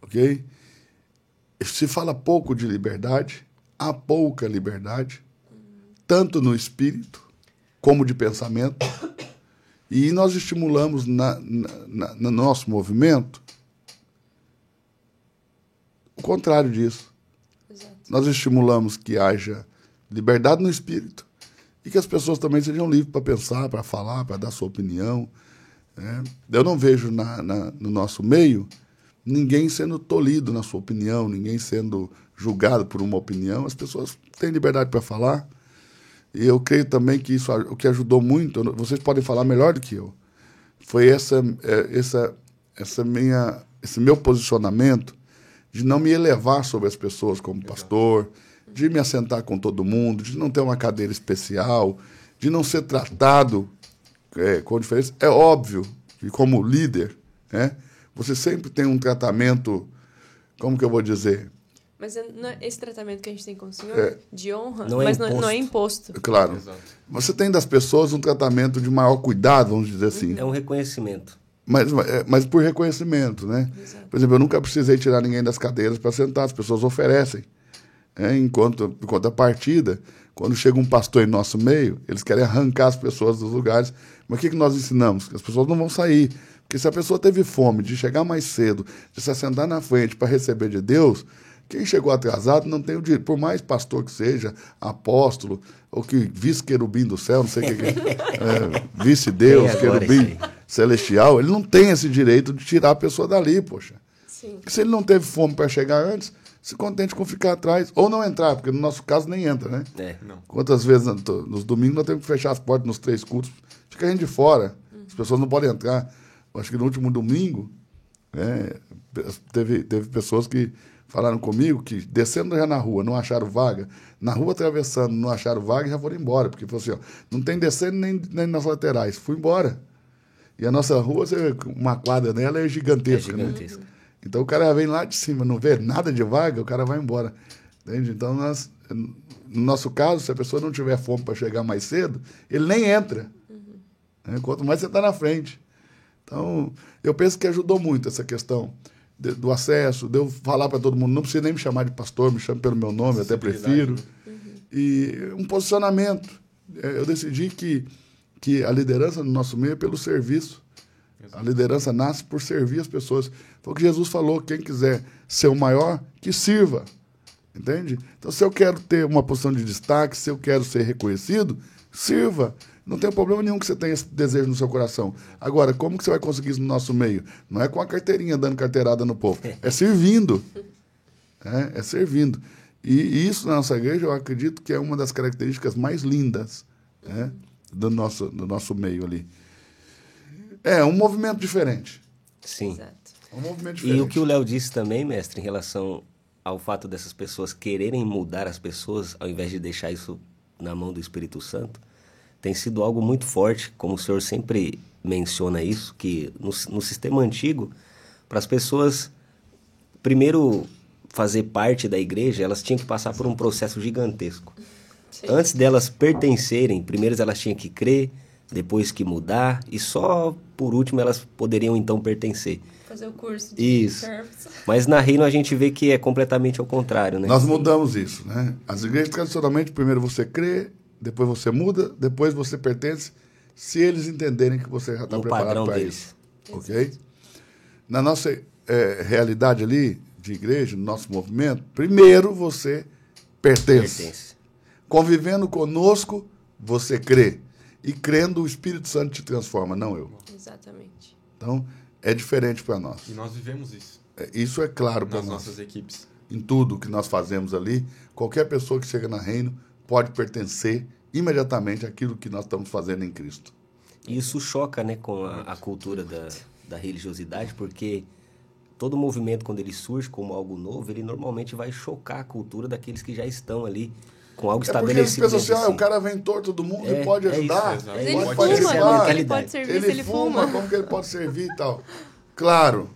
Ok? Se fala pouco de liberdade, há pouca liberdade, tanto no espírito como de pensamento. E nós estimulamos na, na, no nosso movimento o contrário disso. Exato. Nós estimulamos que haja liberdade no espírito e que as pessoas também sejam livres para pensar, para falar, para dar sua opinião. Né? Eu não vejo na, na, no nosso meio ninguém sendo tolhido na sua opinião, ninguém sendo julgado por uma opinião. As pessoas têm liberdade para falar. E eu creio também que isso o que ajudou muito, vocês podem falar melhor do que eu, foi essa, é, essa, essa minha, esse meu posicionamento de não me elevar sobre as pessoas como pastor, de me assentar com todo mundo, de não ter uma cadeira especial, de não ser tratado é, com diferença. É óbvio que, como líder, né, você sempre tem um tratamento, como que eu vou dizer? Mas é, esse tratamento que a gente tem com o senhor, É. de honra, Não é mas não, imposto. não é imposto. Claro. Exato. Você tem das pessoas um tratamento de maior cuidado, vamos dizer assim. É um reconhecimento. Mas, é, mas por reconhecimento, né? Exato. Por exemplo, eu nunca precisei tirar ninguém das cadeiras para sentar, as pessoas oferecem. É, enquanto, enquanto a partida, quando chega um pastor em nosso meio, eles querem arrancar as pessoas dos lugares. Mas o que, que nós ensinamos? Que as pessoas não vão sair. Porque se a pessoa teve fome de chegar mais cedo, de se assentar na frente para receber de Deus, quem chegou atrasado não tem o direito, por mais pastor que seja, apóstolo, ou que vice-querubim do céu, não sei o que, que é, é, vice-deus, agora querubim celestial, ele não tem esse direito de tirar a pessoa dali, poxa. Sim. Porque se ele não teve fome para chegar antes, se contente com ficar atrás, ou não entrar, porque no nosso caso nem entra, né? É. Não. Quantas vezes no- nos domingos nós temos que fechar as portas nos três cultos, fica a gente de fora, as pessoas não podem entrar. Acho que no último domingo, né, teve, teve pessoas que falaram comigo que descendo já na rua, não acharam vaga, na rua atravessando, não acharam vaga e já foram embora, porque falou assim, ó, não tem descendo nem, nem nas laterais, fui embora. E a nossa rua, uma quadra nela é É gigantesca, né? Então o cara vem lá de cima, não vê nada de vaga, o cara vai embora. Entende? Então, nós, no nosso caso, se a pessoa não tiver fome para chegar mais cedo, ele nem entra. Né? Quanto mais você está na frente. Então, eu penso que ajudou muito essa questão de- do acesso, de eu falar para todo mundo, não precisa nem me chamar de pastor, me chame pelo meu nome, eu até prefiro. E um posicionamento. É, Eu decidi que, que a liderança no nosso meio é pelo serviço. A liderança nasce por servir as pessoas. Foi o que Jesus falou: quem quiser ser o maior, que sirva. Entende? Então, se eu quero ter uma posição de destaque, se eu quero ser reconhecido, sirva. Não tem problema nenhum que você tenha esse desejo no seu coração. Agora, como que você vai conseguir isso no nosso meio? Não é com a carteirinha dando carteirada no povo, é servindo. É, é servindo. E, isso na nossa igreja, eu acredito que é uma das características mais lindas né, do, nosso, do nosso meio ali. É um movimento diferente. Sim. Exato. É um movimento diferente. E o que o Léo disse também, mestre, em relação ao fato dessas pessoas quererem mudar as pessoas, ao invés de deixar isso na mão do Espírito Santo, tem sido algo muito forte, como o senhor sempre menciona isso, que no, no sistema antigo, para as pessoas, primeiro fazer parte da igreja, elas tinham que passar por um processo gigantesco. Sim. Antes delas pertencerem, primeiro elas tinham que crer, depois que mudar, e só por último elas poderiam então pertencer. Fazer o curso de Isso. service. Mas na Reino a gente vê que é completamente ao contrário, né? Nós mudamos isso, né? As igrejas tradicionalmente, primeiro você crê, depois você muda, depois você pertence, se eles entenderem que você já está preparado para isso. Ok? Na nossa eh, realidade ali, de igreja, no nosso movimento, primeiro você pertence. Pertence. Convivendo conosco, você crê. E crendo, o Espírito Santo te transforma, não eu. Exatamente. Então, é diferente para nós. E nós vivemos isso É, Isso é claro para nas nós. nossas equipes. em tudo que nós fazemos ali, qualquer pessoa que chega na reino pode pertencer imediatamente àquilo que nós estamos fazendo em Cristo. E isso choca, né, com a, a cultura da, da religiosidade, porque todo movimento, quando ele surge como algo novo, ele normalmente vai chocar a cultura daqueles que já estão ali com algo É porque eles estabelecido. pensam assim, ah, o cara vem torto do mundo É, e pode é isso, ajudar. Mas Ele ele pode pode fuma, ser participar, a ele pode servir ele, se ele fuma, fuma. como que ele pode servir e tal. Claro,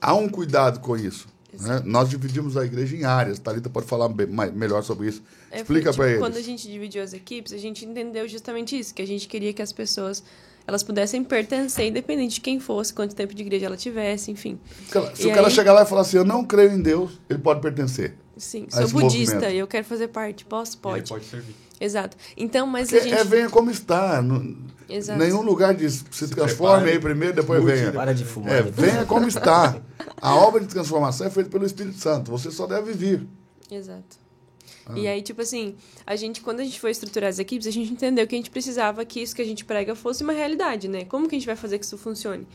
há um cuidado com isso. Né? Nós dividimos a igreja em áreas. Thalita pode falar bem- mais- melhor sobre isso. É, Explica para tipo, eles. Quando a gente dividiu as equipes, a gente entendeu justamente isso, que a gente queria que as pessoas elas pudessem pertencer, independente de quem fosse, quanto tempo de igreja ela tivesse, enfim. Se E o cara aí- chegar lá e falar assim, eu não creio em Deus, ele pode pertencer. Sim, sou budista movimento. e eu quero fazer parte, posso? Ele Pode. pode servir. Exato. Então, mas Porque a gente... é venha como está. Não, Exato. Nenhum lugar diz se, transforme prepare, aí primeiro, depois mude, venha. Para de fumar. É, venha como está. A obra de transformação é feita pelo Espírito Santo. Você só deve vir. Exato. E aí, tipo assim, a gente, quando a gente foi estruturar as equipes, a gente entendeu que a gente precisava que isso que a gente prega fosse uma realidade, né? Como que a gente vai fazer que isso funcione?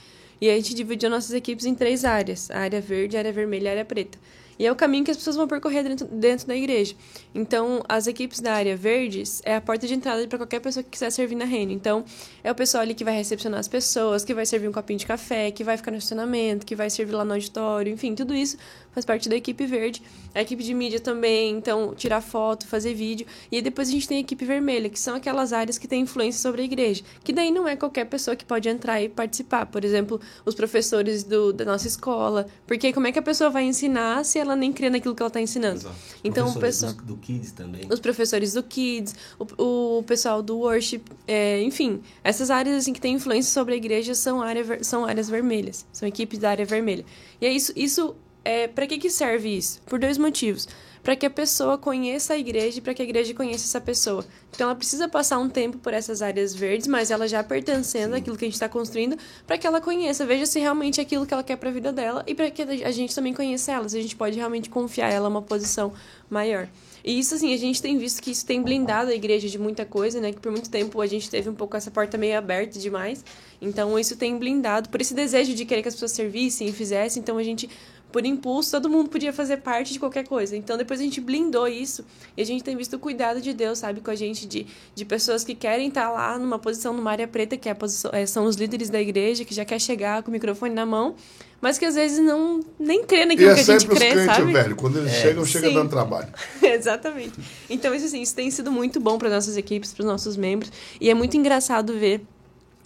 E aí a gente dividiu nossas equipes em três áreas: a área verde, a área vermelha e a área preta. E é o caminho que as pessoas vão percorrer dentro, dentro da igreja. Então, as equipes da área verdes é a porta de entrada para qualquer pessoa que quiser servir na reino. Então, é o pessoal ali que vai recepcionar as pessoas, que vai servir um copinho de café, que vai ficar no estacionamento, que vai servir lá no auditório, enfim, tudo isso faz parte da equipe verde. A equipe de mídia também, então, tirar foto, fazer vídeo. E aí depois a gente tem a equipe vermelha, que são aquelas áreas que têm influência sobre a igreja. Que daí não é qualquer pessoa que pode entrar e participar. Por exemplo, os professores do, da nossa escola. Porque como é que a pessoa vai ensinar se ela nem crê naquilo que ela está ensinando? Exato. Então, o Professores pessoal... do, do Kids também. Os professores do Kids, o, o pessoal do Worship, é, enfim, essas áreas assim, que têm influência sobre a igreja são, área, são áreas vermelhas, são equipes da área vermelha. E é isso, isso é, para que, que serve isso? Por dois motivos. Para que a pessoa conheça a igreja e para que a igreja conheça essa pessoa. Então ela precisa passar um tempo por essas áreas verdes, mas ela já pertencendo àquilo que a gente está construindo, para que ela conheça, veja se realmente é aquilo que ela quer para a vida dela e para que a gente também conheça ela, se a gente pode realmente confiar ela uma posição maior. E isso, assim, a gente tem visto que isso tem blindado a igreja de muita coisa, né? Que por muito tempo a gente teve um pouco essa porta meio aberta demais. Então, isso tem blindado por esse desejo de querer que as pessoas servissem e fizessem. Então, a gente, por impulso, todo mundo podia fazer parte de qualquer coisa. Então, depois a gente blindou isso e a gente tem visto o cuidado de Deus, sabe? Com a gente, de, de pessoas que querem estar lá numa posição numa área preta, que é a posição, é, são os líderes da igreja, que já quer chegar com o microfone na mão, mas que às vezes não nem crê E naquilo é que a gente crê, crentes, sabe? velho. Quando eles chegam, chega dando trabalho. Exatamente. Então, isso, assim, isso tem sido muito bom para nossas equipes, para os nossos membros. E é muito engraçado ver,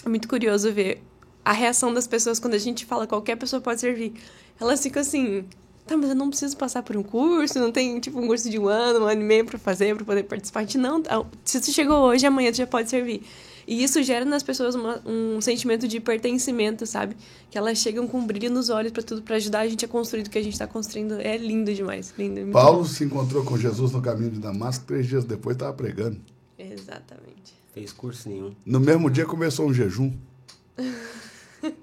é muito curioso ver a reação das pessoas quando a gente fala qualquer pessoa pode servir. Elas ficam assim, tá, mas eu não preciso passar por um curso, não tem, tipo, um curso de um ano, um ano e meio para fazer, para poder participar. Gente, não, tá, se tu chegou hoje, amanhã tu já pode servir. E isso gera nas pessoas uma- um sentimento de pertencimento, sabe? Que elas chegam com um brilho nos olhos para tudo, para ajudar a gente a construir o que a gente está construindo. É lindo demais. Lindo, Paulo se encontrou com Jesus no caminho de Damasco, três dias depois estava pregando. Exatamente. Fez curso nenhum. No mesmo dia começou um jejum.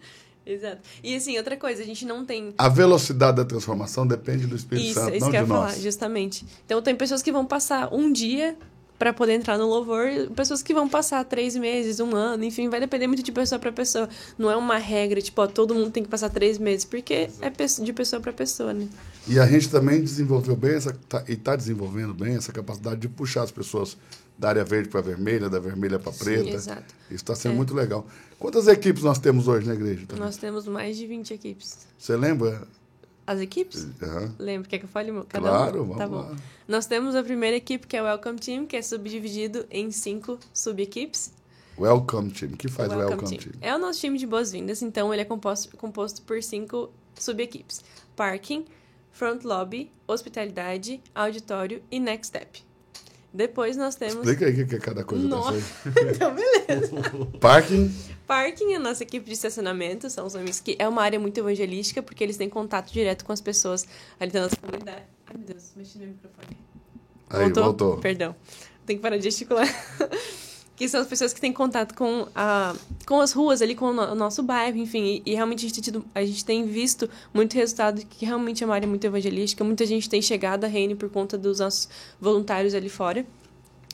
Exato. E assim, outra coisa, a gente não tem. A velocidade da transformação depende do Espírito Isso, Santo, isso não que eu de ia nós. falar, justamente. Então tem pessoas que vão passar um dia para poder entrar no louvor, pessoas que vão passar três meses, um ano, enfim, vai depender muito de pessoa para pessoa. Não é uma regra, tipo, ó, todo mundo tem que passar três meses, porque é de pessoa para pessoa, né? E a gente também desenvolveu bem essa, tá- e está desenvolvendo bem essa capacidade de puxar as pessoas da área verde para vermelha, da vermelha para preta. exato. Isso está sendo É. muito legal. Quantas equipes nós temos hoje na igreja? Thalita? Nós temos mais de 20 equipes. Você lembra? As equipes? Aham. Lembra? Quer que eu fale cada Claro, uma? vamos tá bom. lá. Nós temos a primeira equipe, que é o Welcome Team, que é subdividido em cinco sub-equipes. Welcome Team. O que faz o Welcome Welcome, Team. Team? É o nosso time de boas-vindas, então ele é composto, composto por cinco sub-equipes: Parking, Front Lobby, Hospitalidade, Auditório e Next Step. Depois nós temos. Explica aí o que é cada coisa Nossa. dessa aí. então, beleza. Parking, Parking é a nossa equipe de estacionamento, são os homens que é uma área muito evangelística, porque eles têm contato direto com as pessoas ali da nossa comunidade. Ai, meu Deus, mexi no microfone. aí voltou. Perdão. Tem que parar de gesticular. que são as pessoas que têm contato com, a, com as ruas ali, com o, no- o nosso bairro, enfim. E, e realmente a gente, tem tido, a gente tem visto muito resultado que realmente é uma área muito evangelística. Muita gente tem chegado a Reine por conta dos nossos voluntários ali fora.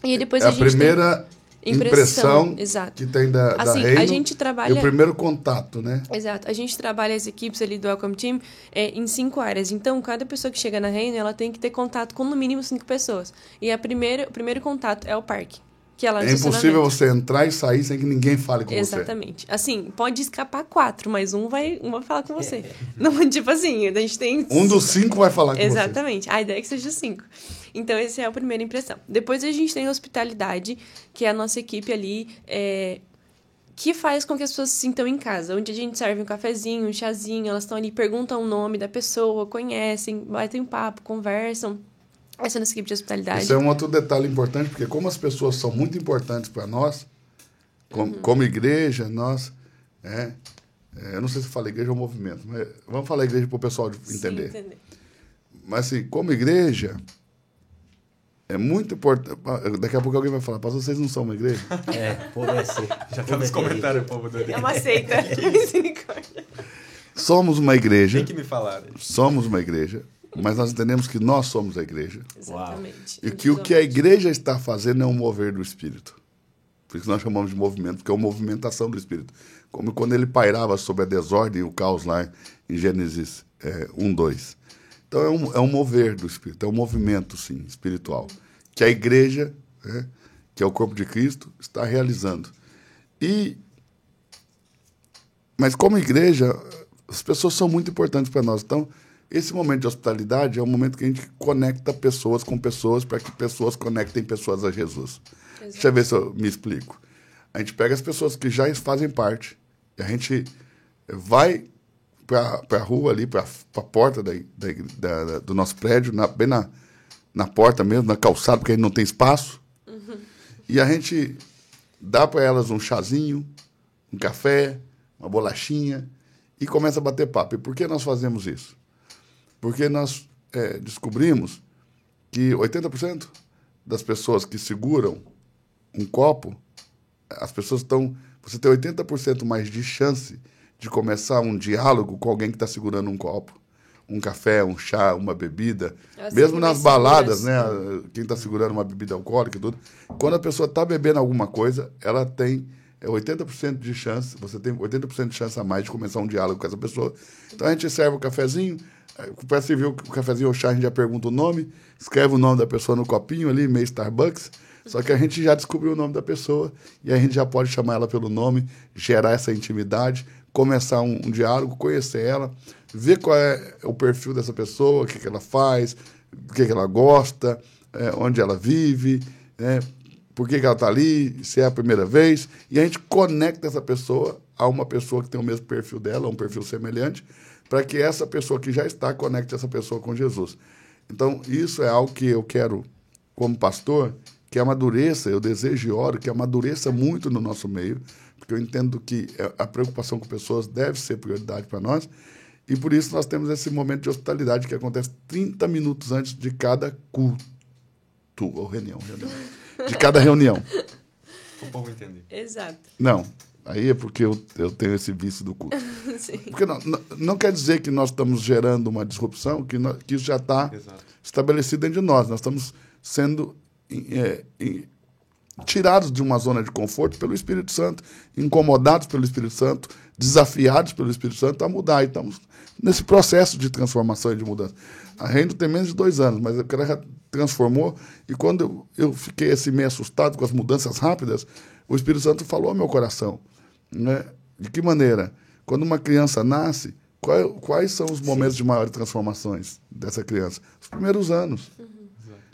E depois é a, a primeira tem impressão, Exato. que tem da, da Assim, Reino a gente e trabalha... o primeiro contato, né? Exato. A gente trabalha as equipes ali do Welcome Team é, em cinco áreas. Então, cada pessoa que chega na Reina, ela tem que ter contato com no mínimo cinco pessoas. E a primeira, o primeiro contato é o parque. Que é no É impossível você entrar e sair sem que ninguém fale com Exatamente. Assim, pode escapar quatro, mas um vai, um vai falar com você. Não, tipo assim, a gente tem... você. Um dos cinco vai falar com Exatamente. A ideia é que seja cinco. Então, essa é a primeira impressão. Depois a gente tem a hospitalidade, que é a nossa equipe ali, é, que faz com que as pessoas se sintam em casa. Onde a gente serve um cafezinho, um chazinho, elas estão ali, perguntam o nome da pessoa, conhecem, batem um papo, conversam. Essa é nossa equipe de hospitalidade. Isso é um outro detalhe importante, porque como as pessoas são muito importantes para nós, como, como igreja, nós... É, é, eu não sei se fala igreja ou movimento, mas vamos falar igreja para o pessoal de- Sim, entender. entender. Mas assim, como igreja, é muito importante. Daqui a pouco alguém vai falar, pastor, vocês não são uma igreja? É, pô, é assim. Já tá nos comentários, povo do É uma seita. Misericórdia. Somos uma igreja. Tem que me falar. Somos uma igreja mas nós entendemos que nós somos a igreja. Exatamente. E que o que a igreja está fazendo é um mover do Espírito. Por isso nós chamamos de movimento, porque é uma movimentação do Espírito. Como quando ele pairava sobre a desordem e o caos lá em Gênesis é, 1, 2. Então é um, é um mover do Espírito, é um movimento, sim, espiritual. Que a igreja, né, que é o corpo de Cristo, está realizando. E, mas como igreja, as pessoas são muito importantes para nós. Então, esse momento de hospitalidade é um momento que a gente conecta pessoas com pessoas para que pessoas conectem pessoas a Jesus. Exato. Deixa eu ver se eu me explico. A gente pega as pessoas que já fazem parte, e a gente vai para a rua ali, para a porta da, da, da, do nosso prédio, na, bem na, na porta mesmo, na calçada, porque a gente não tem espaço. Uhum. E a gente dá para elas um chazinho, um café, uma bolachinha e começa a bater papo. E por que nós fazemos isso? Porque nós é, descobrimos que 80% das pessoas que seguram um copo, as pessoas estão. Você tem 80% mais de chance de começar um diálogo com alguém que está segurando um copo. Um café, um chá, uma bebida. Mesmo nas baladas, né? Quem está segurando uma bebida alcoólica e tudo. Quando a pessoa está bebendo alguma coisa, ela tem é 80% de chance, você tem 80% de chance a mais de começar um diálogo com essa pessoa. Então a gente serve o cafezinho, para servir o cafezinho ou chá, a gente já pergunta o nome, escreve o nome da pessoa no copinho ali, meio Starbucks. Só que a gente já descobriu o nome da pessoa e a gente já pode chamar ela pelo nome, gerar essa intimidade, começar um, um diálogo, conhecer ela, ver qual é o perfil dessa pessoa, o que, que ela faz, o que, que ela gosta, é, onde ela vive, né, por que, que ela está ali, se é a primeira vez, e a gente conecta essa pessoa a uma pessoa que tem o mesmo perfil dela, um perfil semelhante, para que essa pessoa que já está conecte essa pessoa com Jesus. Então, isso é algo que eu quero, como pastor, que amadureça, eu desejo e oro que amadureça muito no nosso meio, porque eu entendo que a preocupação com pessoas deve ser prioridade para nós, e por isso nós temos esse momento de hospitalidade que acontece 30 minutos antes de cada culto, ou reunião, reunião de cada reunião. O povo entender. Exato. Não, Aí é porque eu, eu tenho esse vício do culto. porque não, não, não, quer dizer que nós estamos gerando uma disrupção, que, nós, que isso já está estabelecido dentro de nós. Nós estamos sendo é, tirados de uma zona de conforto pelo Espírito Santo, incomodados pelo Espírito Santo, desafiados pelo Espírito Santo a mudar. E estamos nesse processo de transformação e de mudança. A Reino tem menos de dois anos, mas o cara já transformou. E quando eu, eu fiquei assim meio assustado com as mudanças rápidas, o Espírito Santo falou ao meu coração. Né? De que maneira? Quando uma criança nasce, qual, quais são os momentos Sim. de maiores transformações dessa criança? Os primeiros anos. Uhum.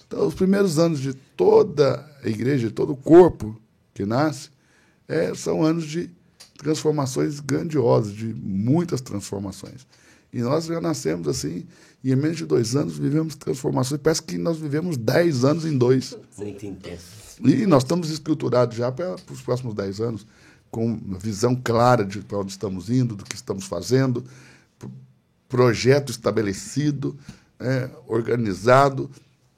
Então, os primeiros anos de toda a igreja, de todo o corpo que nasce, é, são anos de transformações grandiosas, de muitas transformações. E nós já nascemos assim, e em menos de dois anos vivemos transformações. Parece que nós vivemos dez anos em dois. Muito intenso. E nós estamos estruturados já para os próximos dez anos com uma visão clara de para onde estamos indo, do que estamos fazendo, projeto estabelecido, é, organizado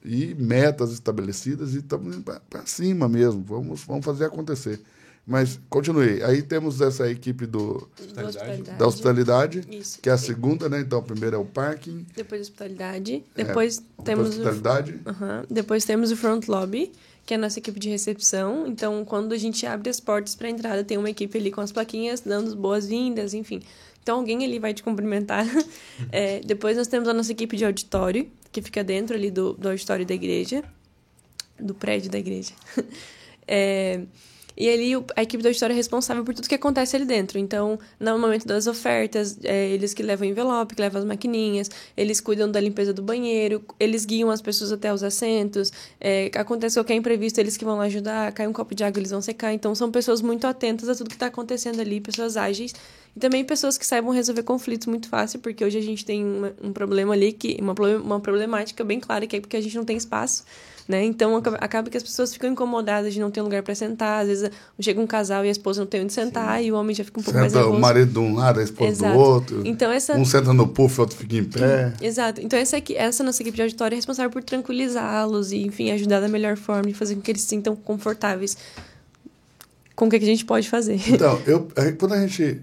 e metas estabelecidas e estamos indo para cima mesmo. Vamos, vamos fazer acontecer. Mas continue. Aí temos essa equipe do, hospitalidade. da hospitalidade, Isso. que é a segunda, né? Então, a primeira é o parking. Depois hospitalidade. Depois é, temos hospitalidade. O, uh -huh. Depois temos o front lobby, que é a nossa equipe de recepção. Então, quando a gente abre as portas para entrada, tem uma equipe ali com as plaquinhas dando boas-vindas, enfim. Então, alguém ali vai te cumprimentar. é, depois, nós temos a nossa equipe de auditório, que fica dentro ali do, do auditório da igreja, do prédio da igreja. é, e ali a equipe do auditório é responsável por tudo que acontece ali dentro. Então, no momento das ofertas, é eles que levam o envelope, que levam as maquininhas, eles cuidam da limpeza do banheiro, eles guiam as pessoas até os assentos. É, acontece qualquer imprevisto, eles que vão lá ajudar, cai um copo de água, eles vão secar. Então, são pessoas muito atentas a tudo que está acontecendo ali, pessoas ágeis. E também pessoas que saibam resolver conflitos muito fácil, porque hoje a gente tem uma, um problema ali, que uma, uma problemática bem clara, que é porque a gente não tem espaço né? Então acaba que as pessoas ficam incomodadas de não ter um lugar para sentar. Às vezes chega um casal e a esposa não tem onde sentar Sim. e o homem já fica um pouco Senta mais nervoso. o marido de um lado, a esposa Exato. do outro. Então, essa... Um senta no puff, o outro fica em pé. Exato. Então essa, aqui, essa nossa equipe de auditório é responsável por tranquilizá-los e, enfim, ajudar da melhor forma e fazer com que eles se sintam confortáveis com o que a gente pode fazer. Então, eu, quando a gente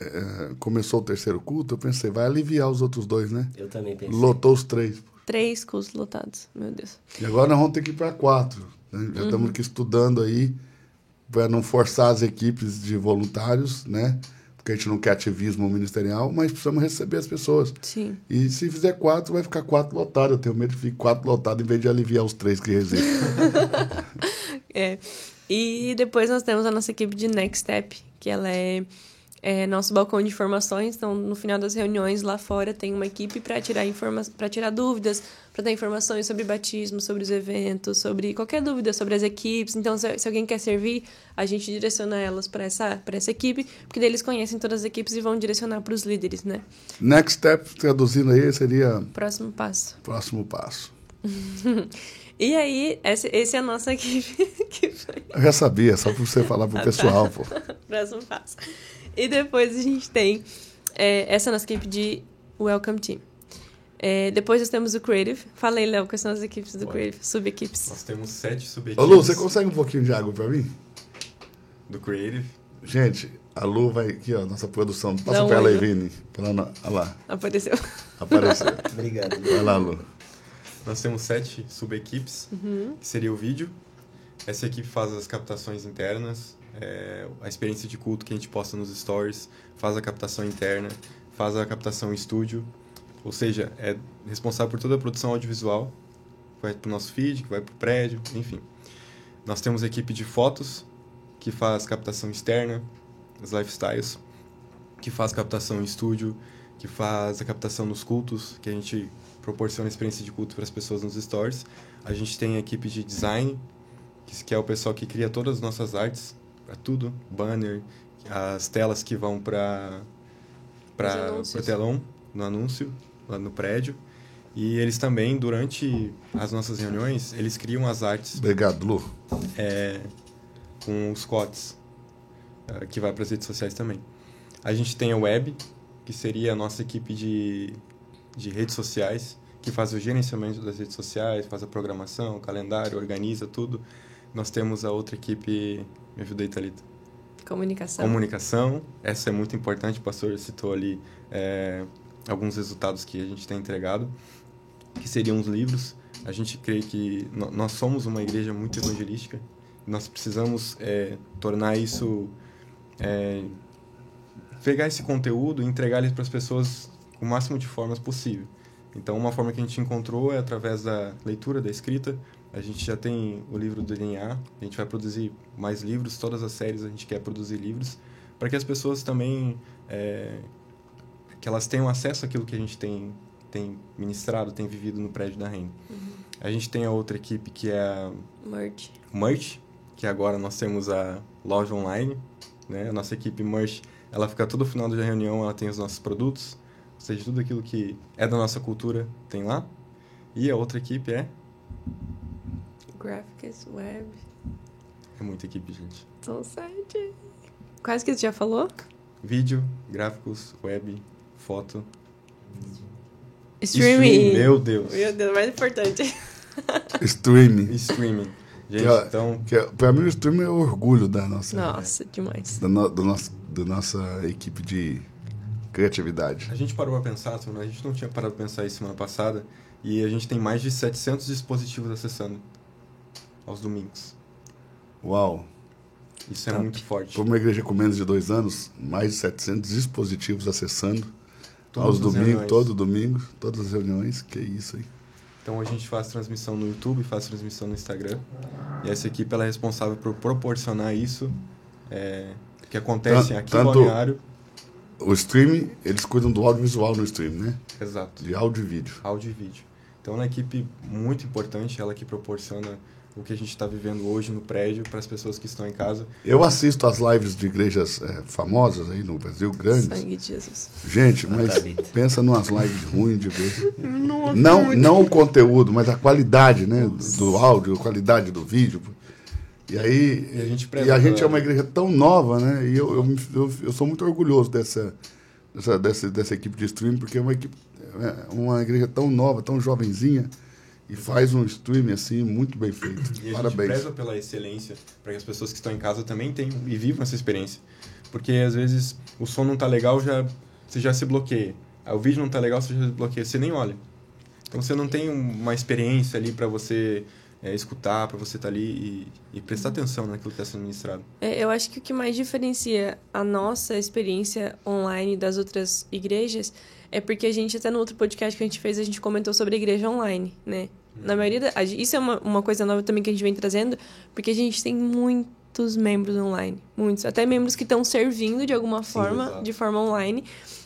é, começou o terceiro culto, eu pensei, vai aliviar os outros dois, né? Eu também pensei. Lotou os três. Três cultos lotados, meu Deus. E agora nós vamos ter que ir para quatro. Né? Já estamos aqui estudando aí para não forçar as equipes de voluntários, né? Porque a gente não quer ativismo ministerial, mas precisamos receber as pessoas. Sim. E se fizer quatro, vai ficar quatro lotados. Eu tenho medo que fique quatro lotados em vez de aliviar os três que resistem. É. E depois nós temos a nossa equipe de Next Step, que ela é, é nosso balcão de informações. Então, no final das reuniões lá fora, tem uma equipe para tirar, para tirar dúvidas, para dar informações sobre batismo, sobre os eventos, sobre qualquer dúvida sobre as equipes. Então, se, se alguém quer servir, a gente direciona elas para essa, essa equipe, porque daí eles conhecem todas as equipes e vão direcionar para os líderes, né? Next step, traduzindo aí, seria Próximo passo. próximo passo. E aí, esse, esse é a nossa equipe que foi. Eu já sabia, só para você falar Ah, pro tá. pessoal, pô. Próximo passo. E depois a gente tem é, essa nossa equipe de Welcome Team. É, depois nós temos o Creative. Falei, Léo, quais são as equipes do. Creative, sub-equipes. Nós temos sete Ô, sub-equipes Lu, você consegue um pouquinho de água para mim? do Creative. Gente, a Lu vai aqui, ó, nossa produção. Passa Dá para ela aí. Vini. Pra ela, olha lá, Apareceu. apareceu. Obrigado. Vai lá, Lu. Nós temos sete sub-equipes, que seria o vídeo. Essa equipe faz as captações internas, é, a experiência de culto que a gente posta nos stories, faz a captação interna, faz a captação em estúdio, ou seja, é responsável por toda a produção audiovisual, vai para o nosso feed, que vai para o prédio, enfim. Nós temos a equipe de fotos, que faz captação externa, os lifestyles, que faz captação em estúdio, que faz a captação nos cultos, que a gente proporciona experiência de culto para as pessoas nos stories. A gente tem a equipe de design, que é o pessoal que cria todas as nossas artes, para tudo, banner, as telas que vão para para o telão no anúncio lá no prédio. E eles também durante as nossas reuniões, eles criam as artes Obrigado, Lu. é, com os cotes, é, que vai para as redes sociais também. A gente tem a web, que seria a nossa equipe de, de redes sociais, que faz o gerenciamento das redes sociais, faz a programação, o calendário, organiza tudo. Nós temos a outra equipe, me ajuda aí, Thalita. Comunicação. Comunicação, essa é muito importante, o pastor citou ali é, alguns resultados que a gente tem entregado, que seriam os livros. A gente crê que nós somos uma igreja muito evangelística, nós precisamos é, tornar isso, é, pegar esse conteúdo e entregar ele para as pessoas com o máximo de formas possível. Então, uma forma que a gente encontrou é através da leitura, da escrita. A gente já tem o livro do DNA, a gente vai produzir mais livros, todas as séries a gente quer produzir livros, para que as pessoas também, é, que elas tenham acesso àquilo que a gente tem, tem ministrado, tem vivido no prédio da REN. A gente tem a outra equipe que é a Merge. Merch, que agora nós temos a loja online, né? A nossa equipe Merch, ela fica todo final da reunião, ela tem os nossos produtos, ou seja, tudo aquilo que é da nossa cultura tem lá. E a outra equipe é Graphics, web. é muita equipe, gente. São sete. Quais que você já falou? Vídeo, gráficos, web, foto, Streaming. Meu Deus. Meu Deus, mais importante. Streaming. Streaming. Gente, Que é- então, Que é, pra mim, o streaming é o orgulho da nossa, Nossa, demais. da, no, do nosso, da nossa equipe de criatividade. a gente parou pra pensar, a gente não tinha parado pra pensar isso semana passada, e a gente tem mais de 700 dispositivos acessando aos domingos. Uau! Isso é Tá. muito forte. Para uma igreja com menos de dois anos, mais de 700 dispositivos acessando Todas aos domingos, reuniões. todo domingo, todas as reuniões. Que isso aí. Então a gente faz transmissão no YouTube, faz transmissão no Instagram. E essa equipe ela é responsável por proporcionar isso é, que acontece aqui tanto- no Balneário. O streaming, eles cuidam do audiovisual no stream, né? Exato. De áudio e vídeo. Áudio e vídeo. Então é uma equipe muito importante, ela que proporciona o que a gente está vivendo hoje no prédio para as pessoas que estão em casa. Eu assisto as lives de igrejas eh, famosas aí no Brasil, grandes. Sangue de Jesus. Gente, mas Tabita. pensa numas lives ruins de ver. Não, não o conteúdo, mas a qualidade, né? Do áudio, a qualidade do vídeo. E aí. E a gente e a gente é uma igreja tão nova, né? E eu, eu, eu, eu sou muito orgulhoso dessa, dessa, dessa, dessa equipe de streaming, porque é uma equipe. É uma igreja tão nova, tão jovenzinha. E faz um stream assim muito bem feito. E a Parabéns. gente preza pela excelência, para que as pessoas que estão em casa também tenham e vivam essa experiência. Porque às vezes o som não tá legal, já você já se bloqueia. Aí, o vídeo não tá legal, você já se bloqueia, você nem olha. Então você não tem uma experiência ali para você é, escutar, para você estar tá ali e, e, prestar atenção naquilo que está sendo ministrado. É, eu acho que o que mais diferencia a nossa experiência online das outras igrejas é porque a gente, até no outro podcast que a gente fez, a gente comentou sobre a igreja online, né? Na maioria da, Isso é uma, uma coisa nova também que a gente vem trazendo, porque a gente tem muitos membros online. Muitos. Até membros que estão servindo de alguma forma, Sim, de forma online.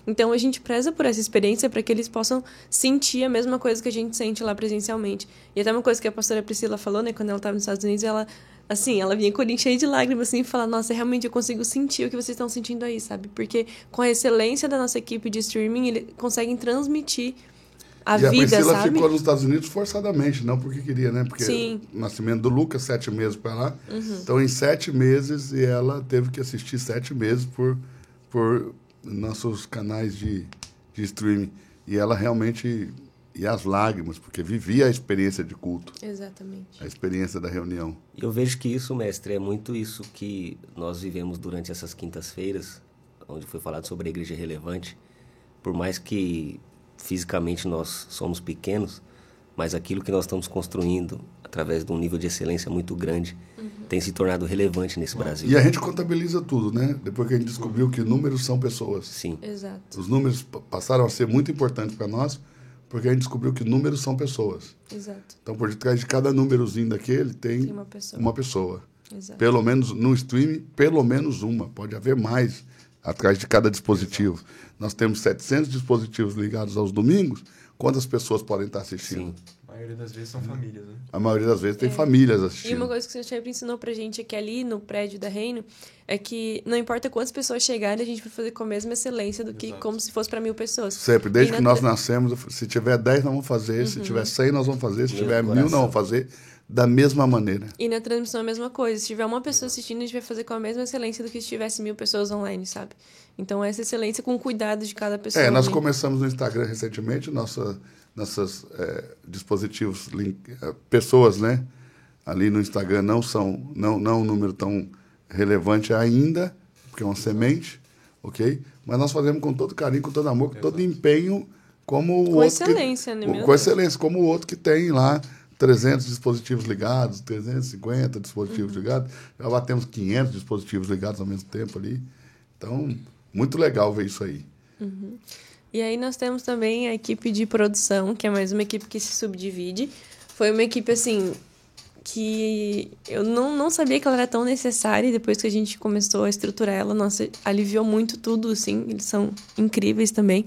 Então a gente preza por essa experiência para que eles possam sentir a mesma coisa que a gente sente lá presencialmente. E até uma coisa que a pastora Priscila falou, né, quando ela estava nos Estados Unidos, ela assim, ela vinha com o cheio de lágrimas, assim, e falar, nossa, realmente eu consigo sentir o que vocês estão sentindo aí, sabe? Porque com a excelência da nossa equipe de streaming, eles conseguem transmitir a e vida, a Priscila sabe? ficou nos Estados Unidos forçadamente, não porque queria, né? Porque Sim. o nascimento do Lucas, sete meses para lá. Uhum. Então, em sete meses, e ela teve que assistir sete meses por, por nossos canais de, de streaming. E ela realmente e as lágrimas, porque vivia a experiência de culto. Exatamente. A experiência da reunião. E eu vejo que isso, mestre, é muito isso que nós vivemos durante essas quintas-feiras, onde foi falado sobre a igreja relevante. Por mais que fisicamente nós somos pequenos, mas aquilo que nós estamos construindo através de um nível de excelência muito grande uhum. tem se tornado relevante nesse Brasil. E a gente contabiliza tudo, né? Depois que a gente descobriu que números são pessoas. Sim. Exato. Os números passaram a ser muito importantes para nós porque a gente descobriu que números são pessoas. Exato. Então, por detrás de cada númerozinho daquele tem, tem uma pessoa. Uma pessoa. Exato. Pelo menos no streaming, pelo menos uma. Pode haver mais atrás de cada dispositivo. Exato. Nós temos 700 dispositivos ligados aos domingos. Quantas pessoas podem estar assistindo? Sim. A maioria das vezes são famílias, né? A maioria das vezes tem é. famílias assistindo. E uma coisa que o senhor sempre ensinou pra gente aqui ali no prédio da Reino é que não importa quantas pessoas chegarem, a gente vai fazer com a mesma excelência do que Exato. como se fosse para mil pessoas. Sempre. Desde que nós nascemos, se tiver 10, nós vamos fazer. Uhum. Se tiver 100, nós vamos fazer. Se Meu tiver coração. mil, nós vamos fazer da mesma maneira. E na transmissão a mesma coisa. Se tiver uma pessoa assistindo, a gente vai fazer com a mesma excelência do que se tivesse mil pessoas online, sabe? Então, essa excelência com cuidado de cada pessoa. É, nós ali. começamos no Instagram recentemente, nossa nossos é, dispositivos, link, é, pessoas, né? Ali no Instagram não são, não, não é um número tão relevante ainda, porque é uma semente, ok? Mas nós fazemos com todo carinho, com todo amor, com todo empenho, como com o outro excelência, que, né? Com excelência, como o outro que tem lá 300 dispositivos ligados, 350 dispositivos uhum. ligados, já batemos 500 dispositivos ligados ao mesmo tempo ali. Então, muito legal ver isso aí. Uhum. E aí nós temos também a equipe de produção, que é mais uma equipe que se subdivide. Foi uma equipe, assim, que eu não, não sabia que ela era tão necessária e depois que a gente começou a estruturar ela, nossa, aliviou muito tudo, assim, eles são incríveis também.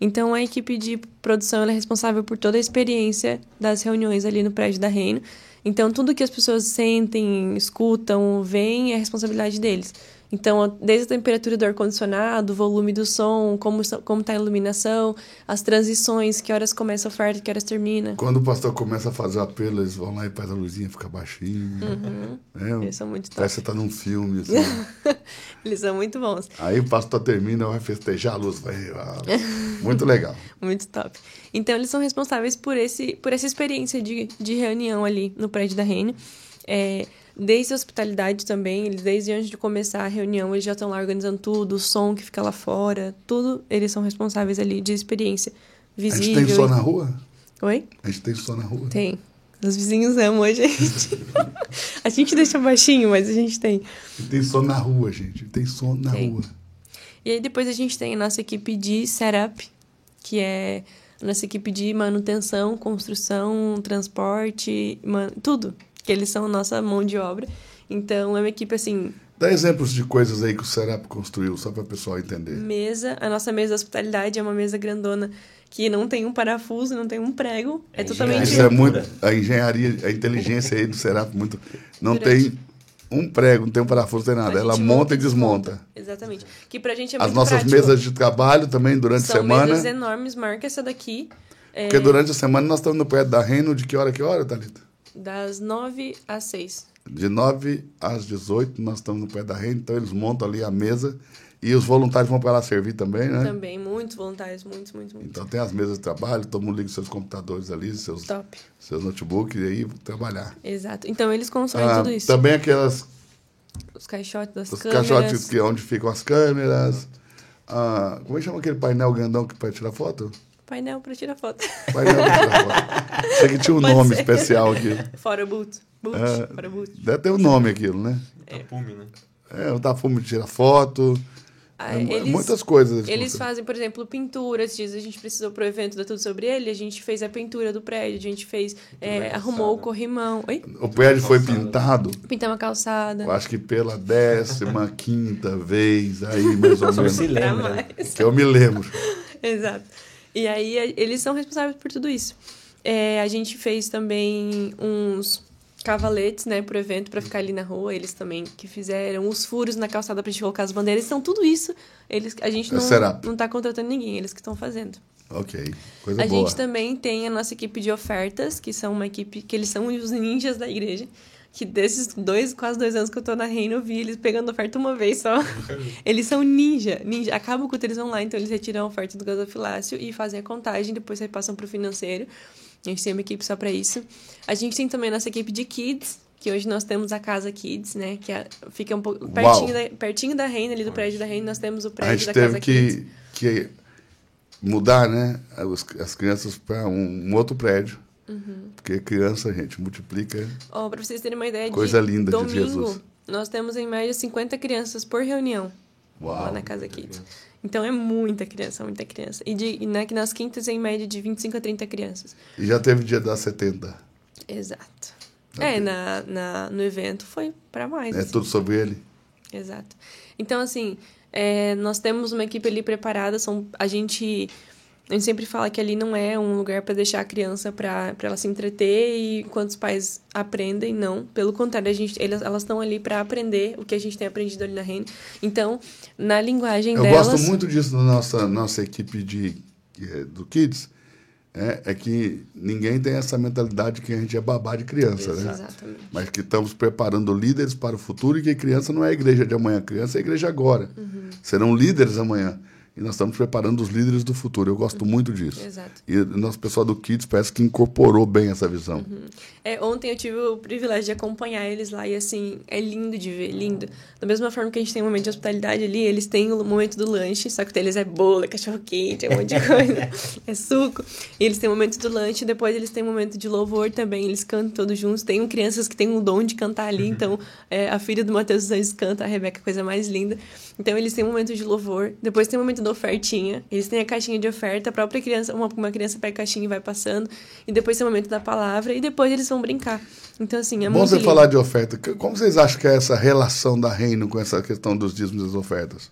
Então, a equipe de produção é responsável por toda a experiência das reuniões ali no prédio da Reino. Então, tudo que as pessoas sentem, escutam, veem é responsabilidade deles. Então, desde a temperatura do ar-condicionado, o volume do som, como como está a iluminação, as transições, que horas começa a oferta, que horas termina. Quando o pastor começa a fazer apelo, eles vão lá e faz a luzinha ficar baixinha. Uhum. É, eles são muito top. Parece que você está num filme. Assim. eles são muito bons. Aí o pastor termina, vai festejar a luz. Vai... Muito legal. muito top. Então, eles são responsáveis por, esse, por essa experiência de, de reunião ali no prédio da Reino. É, Desde a hospitalidade também, eles desde antes de começar a reunião, eles já estão lá organizando tudo, o som que fica lá fora, tudo, eles são responsáveis ali de experiência visível. A gente tem som na rua? Oi? A gente tem som na rua? Tem. Os vizinhos amam a gente. a gente deixa baixinho, mas a gente tem. E tem som na rua, gente. Tem som na tem. rua. E aí depois a gente tem a nossa equipe de setup, que é a nossa equipe de manutenção, construção, transporte, man... tudo que eles são a nossa mão de obra. Então, é uma equipe assim. Dá exemplos de coisas aí que o Serap construiu, só para o pessoal entender. Mesa, a nossa mesa de hospitalidade é uma mesa grandona que não tem um parafuso, não tem um prego. É, é totalmente. Isso é muito. A engenharia, a inteligência aí do Serap, muito. Não Durante... tem um prego, não tem um parafuso, não tem nada. Ela monta e desmonta. desmonta. Exatamente. Que pra gente é As muito nossas prático. mesas de trabalho também durante São a semana. mesas enormes, marca essa daqui. Porque é... durante a semana nós estamos no pé da Reino de que hora que hora, Thalita? Das 9 às 6. De 9 às 18 nós estamos no pé da rede, então eles montam ali a mesa E os voluntários vão para lá servir também, né? Também, muitos voluntários, muitos, muitos, muitos. Então tem as mesas de trabalho, todo mundo liga seus computadores ali, seus, Top. seus notebooks e aí trabalhar. Exato. Então eles consomem Ah, tudo isso. também aquelas Os caixotes das os câmeras. caixotes que, onde ficam as câmeras. Ah, como é que chama aquele painel grandão que para tirar foto? Painel pra tirar foto. Painel para tirar foto. Sei que tinha um Pode nome ser. especial aqui. Fora boot. Boot. É. Fora boot. Deve ter um nome aquilo, né? Tapume, né? É, o tafume tira foto. Ah, é, eles- muitas coisas. Eles fazem, por exemplo, pintura. Esses dias a gente precisou pro evento da Tudo Sobre Ele. A gente fez a pintura do prédio. A gente fez... é, arrumou o corrimão. Oi? O prédio foi pintado, Pintar uma calçada. eu acho que pela décima quinta vez, aí mais ou O senhor se menos. Lembra. Que eu me lembro. Exato. E aí a- eles são responsáveis por tudo isso. É, a gente fez também uns cavaletes, né, pro evento para ficar ali na rua, eles também que fizeram os furos na calçada pra gente colocar as bandeiras, então tudo isso, eles a gente não setup. não tá contratando ninguém, eles que estão fazendo. Ok, coisa a boa. gente também tem a nossa equipe de ofertas, que são uma equipe que eles são os ninjas da igreja. Que desses dois, quase dois anos que eu tô na Reino, eu vi eles pegando oferta uma vez só. eles são ninja. ninja. Acaba o culto eles vão lá, então eles retiram a oferta do gasofilácio e fazem a contagem, depois repassam pro financeiro. A gente tem uma equipe só para isso. A gente tem também a nossa equipe de kids, que hoje nós temos a Casa Kids, né? Que é- fica um pouco pertinho da, pertinho da Reina, ali do prédio da Reina, nós temos o A prédio gente da teve Casa Kids. que, que mudar, né, as, as crianças para um, um outro prédio. Uhum. Porque criança, gente, multiplica. Ó, pra vocês terem uma ideia Coisa de linda de domingo, Jesus. nós temos em média 50 crianças por reunião lá Uau. na Casa Kids. Então é muita criança, muita criança. E, de, e na, que nas quintas, em média, de 25 a 30 crianças. E já teve dia das 70. Exato. É, na, na, no evento foi pra mais. É assim. tudo sobre ele. Exato. Então, assim, é, nós temos uma equipe ali preparada. São, a gente. A gente sempre fala que ali não é um lugar para deixar a criança para ela se entreter e enquanto os pais aprendem, não. Pelo contrário, a gente, elas elas estão ali para aprender o que a gente tem aprendido ali na Reino. Então, na linguagem Eu delas. gosto muito disso na nossa, nossa equipe de, eh, do Kids. É, é que ninguém tem essa mentalidade que a gente é babá de criança, né? Exatamente. Mas que estamos preparando líderes para o futuro e que criança não é a igreja de amanhã, criança é a igreja agora. Uhum. Serão líderes amanhã. E nós estamos preparando os líderes do futuro. Eu gosto muito disso. Exato. E o nosso pessoal do Kids parece que incorporou bem essa visão. É, ontem eu tive o privilégio de acompanhar eles lá e assim, é lindo de ver, lindo. Da mesma forma que a gente tem um momento de hospitalidade ali, eles têm o momento do lanche, só que o deles é bolo, é cachorro quente, é um monte de coisa, é suco. E eles têm o momento do lanche, depois eles têm um momento de louvor também, eles cantam todos juntos. Tem um, crianças que têm um dom de cantar ali, então é, a filha do Matheus dos Anjos canta, a Rebeca, coisa mais linda. Então eles têm um momento de louvor, depois tem o momento da ofertinha, eles têm a caixinha de oferta, a própria criança, uma, uma criança pega a caixinha e vai passando, e depois tem o momento da palavra, e depois eles vão brincar. Então, assim, é Bom muito você lindo. falar de oferta. Como vocês acham que é essa relação da reino com essa questão dos dízimos e das ofertas?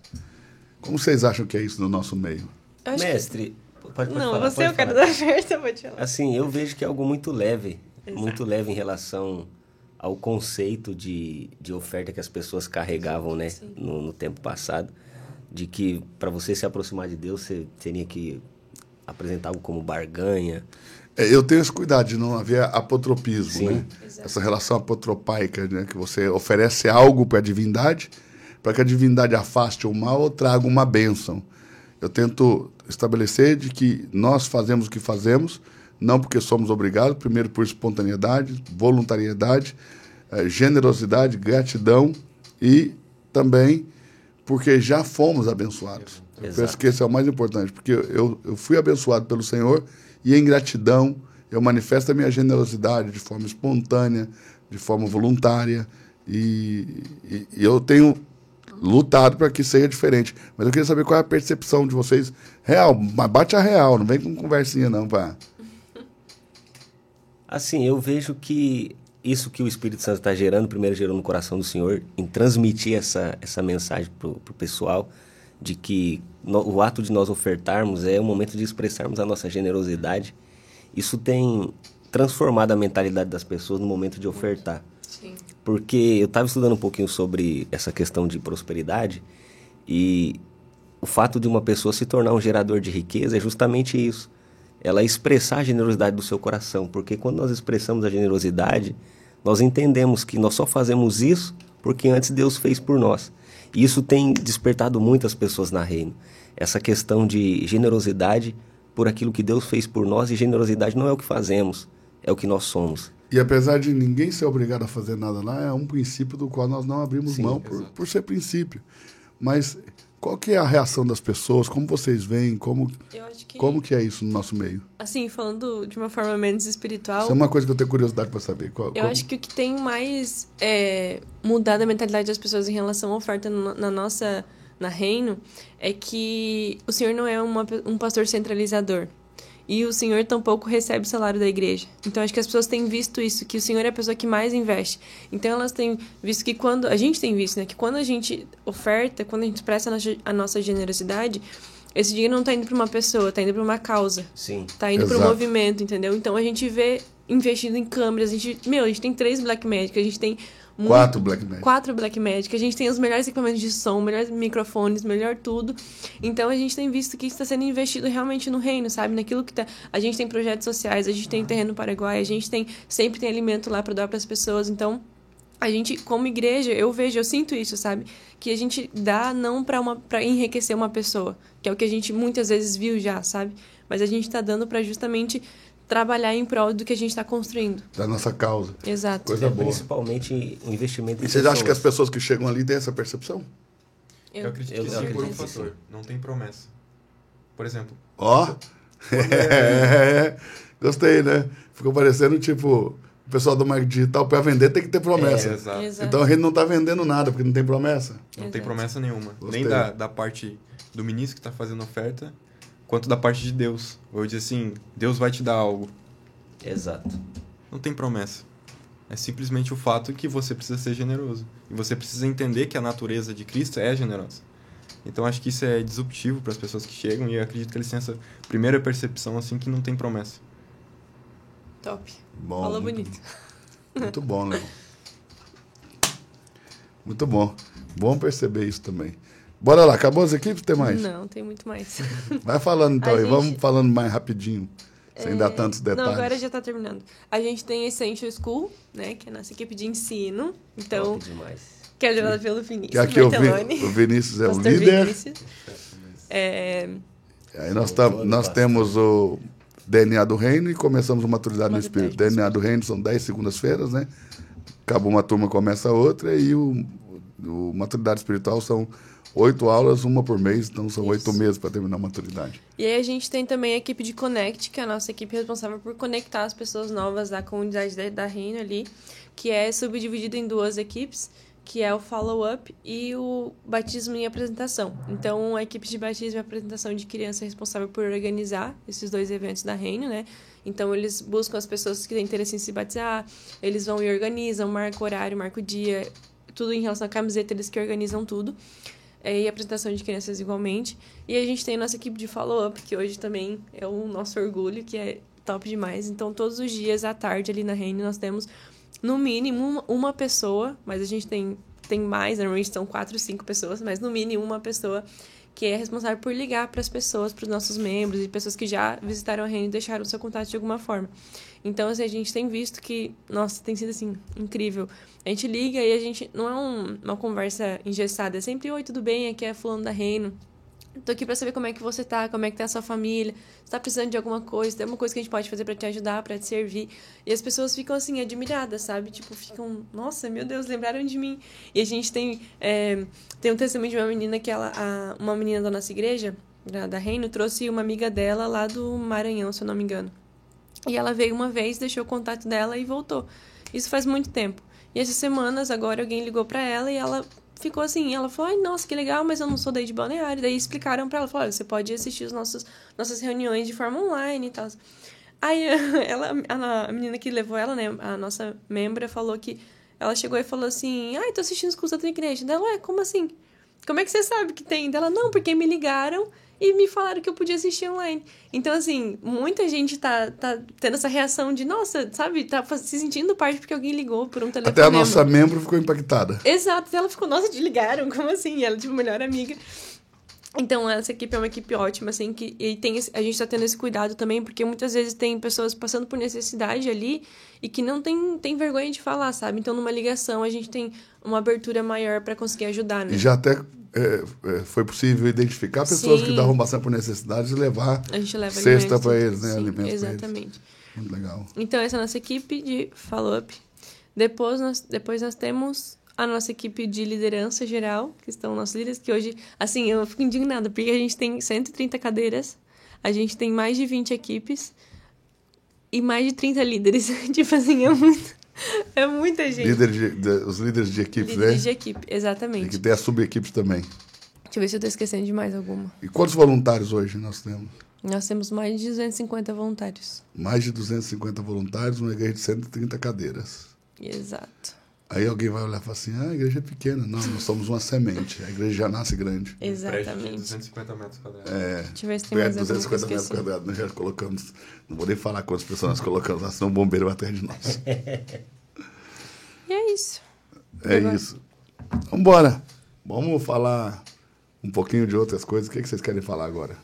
Como vocês acham que é isso no nosso meio? Eu acho que- Mestre, pode, pode Não, falar, você é o cara da oferta, pode falar. Assim, eu vejo que é algo muito leve, Exato. muito leve em relação ao conceito de, de oferta que as pessoas carregavam, né, no, no tempo passado, de que para você se aproximar de Deus, você teria que apresentar algo como barganha. É, Eu tenho esse cuidado de não haver apotropismo, Sim. né? Exato. Essa relação apotropaica, né? Que você oferece algo para a divindade, para que a divindade afaste o mal ou traga uma bênção. Eu tento estabelecer de que nós fazemos o que fazemos, não porque somos obrigados, primeiro por espontaneidade, voluntariedade, eh, generosidade, gratidão e também porque já fomos abençoados. Eu penso que esse é o mais importante, porque eu, eu fui abençoado pelo Senhor e em gratidão eu manifesto a minha generosidade de forma espontânea, de forma voluntária e, e- e eu tenho lutado para que seja diferente. Mas eu queria saber qual é a percepção de vocês real, bate a real, não vem com conversinha não, pá. Assim, eu vejo que isso que o Espírito Santo está gerando, primeiro gerou no coração do Senhor, em transmitir essa, essa mensagem para o pessoal, de que no- o ato de nós ofertarmos é o momento de expressarmos a nossa generosidade. Isso tem transformado a mentalidade das pessoas no momento de ofertar. Sim. Porque eu estava estudando um pouquinho sobre essa questão de prosperidade e o fato de uma pessoa se tornar um gerador de riqueza é justamente isso. Ela expressar a generosidade do seu coração. Porque quando nós expressamos a generosidade, nós entendemos que nós só fazemos isso porque antes Deus fez por nós. Isso tem despertado muitas pessoas na reino. Essa questão de generosidade por aquilo que Deus fez por nós, e generosidade não é o que fazemos, é o que nós somos. E apesar de ninguém ser obrigado a fazer nada lá, é um princípio do qual nós não abrimos Sim, mão por, por ser princípio. Mas qual que é a reação das pessoas? Como vocês veem? Como, que, como que é isso no nosso meio? assim, falando de uma forma menos espiritual, Isso é uma coisa que eu tenho curiosidade para saber. Qual, Eu como- acho que o que tem mais é, mudado a mentalidade das pessoas em relação à oferta no- na nossa na reino é que o Senhor não é uma um pastor centralizador. E o Senhor tampouco recebe o salário da igreja. Então acho que as pessoas têm visto isso, que o Senhor é a pessoa que mais investe. Então elas têm visto que quando. A gente tem visto, né? Que quando a gente oferta, quando a gente expressa a nossa, a nossa generosidade, esse dinheiro não está indo para uma pessoa, está indo para uma causa. Sim. Tá indo pro Exato. movimento, entendeu? Então a gente vê investindo em câmeras, a gente, meu, a gente tem três Black Magic, a gente tem muito- Quatro Black Magic. quatro Black Magic, a gente tem os melhores equipamentos de som, melhores microfones, melhor tudo. Então a gente tem visto que isso está sendo investido realmente no reino, sabe? Naquilo que tá, a gente tem projetos sociais, a gente tem terreno no Paraguai, a gente tem sempre tem alimento lá para dar para as pessoas, então a gente, como igreja, eu vejo, eu sinto isso, sabe? Que a gente dá não para uma para enriquecer uma pessoa, que é o que a gente muitas vezes viu já, sabe? Mas a gente tá dando para justamente trabalhar em prol do que a gente está construindo. Da nossa causa. Exato. Coisa boa. Principalmente o investimento em E vocês acham que as pessoas. que chegam ali têm essa percepção? Eu, acredito eu que sim, acredito por um fator. sim. Não tem promessa. Por exemplo, Ó. É, gostei, né? Ficou parecendo tipo. O pessoal do marketing digital, para vender, tem que ter promessa. É, exato. Exato. Então a gente não está vendendo nada, porque não tem promessa. Não tem Exato. promessa nenhuma. Gostei. Nem da, da parte do ministro que está fazendo oferta, quanto da parte de Deus. Ou dizer assim, Deus vai te dar algo. Exato. Não tem promessa. É simplesmente o fato que você precisa ser generoso. E você precisa entender que a natureza de Cristo é generosa. Então acho que isso é disruptivo para as pessoas que chegam e eu acredito que eles têm essa primeira percepção assim que não tem promessa. Top. Bom, Falou muito, bonito. Muito bom, Léo. Muito bom. Bom perceber isso também. Bora lá, acabou as equipes? Tem mais? Não, tem muito mais. Vai falando então A aí, gente- vamos falando mais rapidinho, sem dar É, tantos detalhes. Não, agora já tá terminando. A gente tem Essential School, né? Que é a nossa equipe de ensino. Então, demais. que é liderada pelo Vinícius Que aqui o, Vi- o Vinícius é o líder. Vinícius. É, Aí nós, tam, nós temos o DNA do Reino e começamos o Maturidade no Espírito. Maturidade DNA do Reino são 10 segundas-feiras, né? Acaba uma turma, começa outra, e o, o Maturidade Espiritual são oito aulas, uma por mês, então são oito Isso. meses para terminar a maturidade. E aí a gente tem também a equipe de Connect, que é a nossa equipe responsável por conectar as pessoas novas da comunidade da, da Reino ali, que é subdividida em duas equipes, que é o follow-up e o batismo em apresentação. Então, a equipe de batismo e apresentação de criança é responsável por organizar esses dois eventos da Reino, né? Então, eles buscam as pessoas que têm interesse em se batizar, eles vão e organizam, marcam horário, marcam o dia, tudo em relação à camiseta, eles que organizam tudo e apresentação de crianças igualmente. E a gente tem a nossa equipe de follow-up, que hoje também é o nosso orgulho, que é top demais. Então, todos os dias à tarde ali na Reine, nós temos no mínimo uma, uma pessoa, mas a gente tem, tem mais, normalmente são quatro, cinco pessoas, mas no mínimo uma pessoa que é responsável por ligar para as pessoas, para os nossos membros e pessoas que já visitaram a Reine e deixaram seu contato de alguma forma. Então, assim, a gente tem visto que, nossa, tem sido assim, incrível. A gente liga e a gente. Não é um- uma conversa engessada, é sempre, oi, tudo bem? Aqui é fulano da Reino. Tô aqui pra saber como é que você tá, como é que tá a sua família, se tá precisando de alguma coisa, tem alguma coisa que a gente pode fazer pra te ajudar, pra te servir. E as pessoas ficam assim, admiradas, sabe? Tipo, ficam, nossa, meu Deus, lembraram de mim. E a gente tem, é, tem um testemunho de uma menina que ela, a- uma menina da nossa igreja, da, da Reino, trouxe uma amiga dela lá do Maranhão, se eu não me engano. E ela veio uma vez, deixou o contato dela e voltou. Isso faz muito tempo. E essas semanas, agora alguém ligou pra ela e ela ficou assim. Ela falou: Ai, nossa, que legal, mas eu não sou daí de balneário. Daí explicaram pra ela: falaram, Você pode assistir as nossos, nossas reuniões de forma online e tal. Aí ela, a, a menina que levou ela, né, a nossa membra, falou que ela chegou e falou assim: Ai, tô assistindo os cursos da tua igreja. Dela, ué, como assim? Como é que você sabe que tem? Dela, não, porque me ligaram e me falaram que eu podia assistir online. Então, assim, muita gente tá, tá tendo essa reação de, nossa, sabe, tá se sentindo parte porque alguém ligou por um telefone. Até a nossa membro ficou impactada. Exato, ela ficou, nossa, te ligaram, como assim? E ela, tipo, melhor amiga. Então, essa equipe é uma equipe ótima, assim, que e tem a gente tá tendo esse cuidado também, porque muitas vezes tem pessoas passando por necessidade ali e que não tem, tem vergonha de falar, sabe? Então, numa ligação, a gente tem uma abertura maior para conseguir ajudar, né? E já até é, é, foi possível identificar pessoas que Sim. davam bastante por necessidade e levar leva cesta para eles, né? sim, alimentos. Exatamente. Muito legal. Então, essa é a nossa equipe de follow-up. Depois nós, depois nós temos a nossa equipe de liderança geral, que estão nossos líderes, que hoje, assim, eu fico indignada, porque a gente tem 130 cadeiras, a gente tem mais de 20 equipes e mais de 30 líderes. tipo assim, é muito, é muita gente. Líder de- de- os líderes de equipes, Líderes né? de equipe, Tem exatamente. que ter as subequipes também. Deixa eu ver se eu tô esquecendo de mais alguma. E quantos voluntários hoje nós temos? Nós temos mais de 250 voluntários. Mais de 250 voluntários, uma igreja de 130 cadeiras. Exato. Aí alguém vai olhar e falar assim: ah, a igreja é pequena. Não, nós somos uma semente. A igreja já nasce grande. Um Exatamente. 250 metros quadrados. É, Deixa eu ver se tem mais de alguma que eu 250 metros quadrados. Nós já colocamos. Não vou nem falar quantas pessoas nós colocamos lá, senão o bombeiro vai atrás de nós. E é isso. É Agora- isso. Vambora. Vamos falar um pouquinho de outras coisas. O que, é que vocês querem falar agora?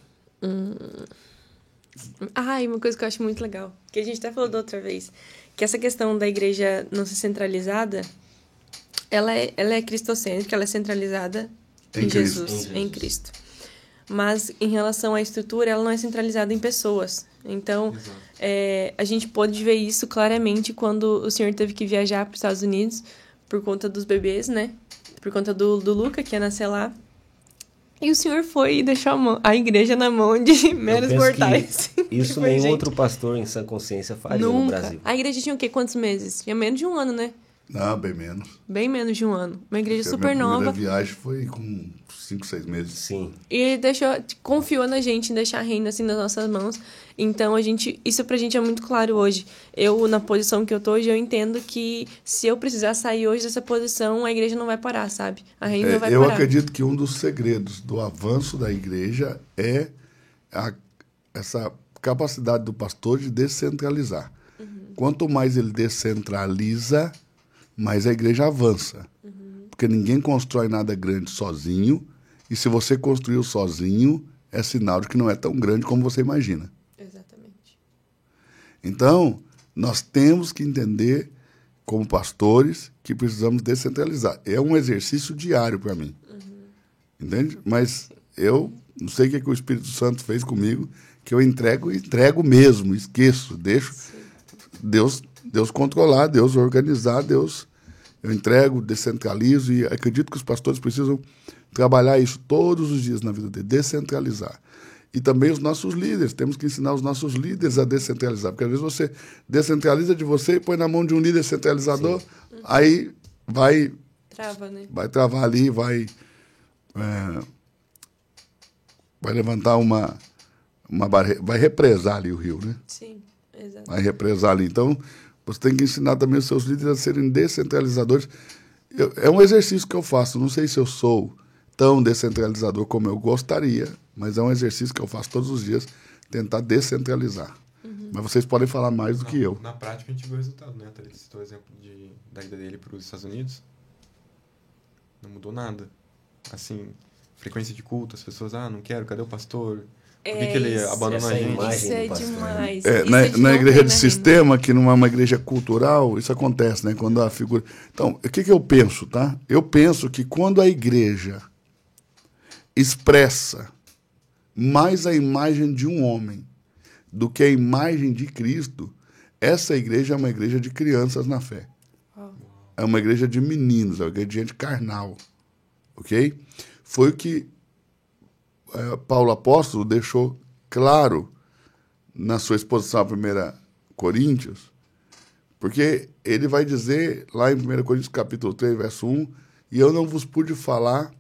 Ah, e uma coisa que eu acho muito legal, que a gente até falou da outra vez, que essa questão da igreja não ser centralizada, ela é, ela é cristocêntrica, ela é centralizada Em em. Jesus, Em Jesus. em Cristo. Mas em relação à estrutura, ela não é centralizada em pessoas. Então, é, a gente pode ver isso claramente quando o senhor teve que viajar para os Estados Unidos por conta dos bebês, né? Por conta do, do Luca, que ia nascer lá. E o senhor foi e deixou a, a igreja na mão de meros mortais. Isso Foi, nenhum gente. outro pastor em sã consciência faria no Nunca. Brasil. A igreja tinha o quê? Quantos meses? Tinha menos de um ano, né? Não, bem menos. Bem menos de um ano. Uma igreja Porque a super minha nova. primeira viagem foi com 5, 6 meses. Sim. E ele deixou, confiou na gente em deixar a reina assim nas nossas mãos. Então a gente, isso pra gente é muito claro hoje. Eu na posição que eu tô hoje, eu entendo que se eu precisar sair hoje dessa posição, a igreja não vai parar, sabe? A reina É, não vai eu parar. acredito que um dos segredos do avanço da igreja é a- essa capacidade do pastor de descentralizar. Uhum. Quanto mais ele descentraliza, mais a igreja avança. Uhum. Porque ninguém constrói nada grande sozinho, e se você construiu sozinho, é sinal de que não é tão grande como você imagina. Exatamente. Então, nós temos que entender, como pastores, que precisamos descentralizar. É um exercício diário para mim. Entende? Mas eu não sei o que, que o Espírito Santo fez comigo, que eu entrego, entrego mesmo, esqueço, deixo Deus, Deus controlar, Deus organizar, Deus. Eu entrego, descentralizo e acredito que os pastores precisam trabalhar isso todos os dias na vida dele, descentralizar. E também os nossos líderes, temos que ensinar os nossos líderes a descentralizar, porque às vezes você descentraliza de você e põe na mão de um líder centralizador, aí vai Trava, né? vai travar ali, vai é, vai levantar uma uma barre... vai represar ali o rio, né? Sim, exato. Vai represar ali. Então, você tem que ensinar também os seus líderes a serem descentralizadores. Eu- é um exercício que eu faço. Não sei se eu sou tão descentralizador como eu gostaria, mas é um exercício que eu faço todos os dias, tentar descentralizar. Mas vocês podem falar mais do na, que eu. Na prática, a gente viu o resultado, né? Thalita citou o exemplo de, da ida dele para os Estados Unidos. Não mudou nada. Assim, frequência de culto, as pessoas, ah, não quero, cadê o pastor? Por que, É que ele isso. abandonou a gente? Isso é né? demais. É, Isso na, é de na igreja de sistema, que não é uma igreja cultural, isso acontece, né? Quando a figura. Então, o que, que eu penso, tá? Eu penso que quando a igreja expressa mais a imagem de um homem do que a imagem de Cristo, essa igreja é uma igreja de crianças na fé. É uma igreja de meninos, é uma igreja de gente carnal. Ok? Foi o que eh, Paulo Apóstolo deixou claro na sua exposição à 1 Coríntios, porque ele vai dizer lá em 1 Coríntios capítulo 3, verso 1, e eu não vos pude falar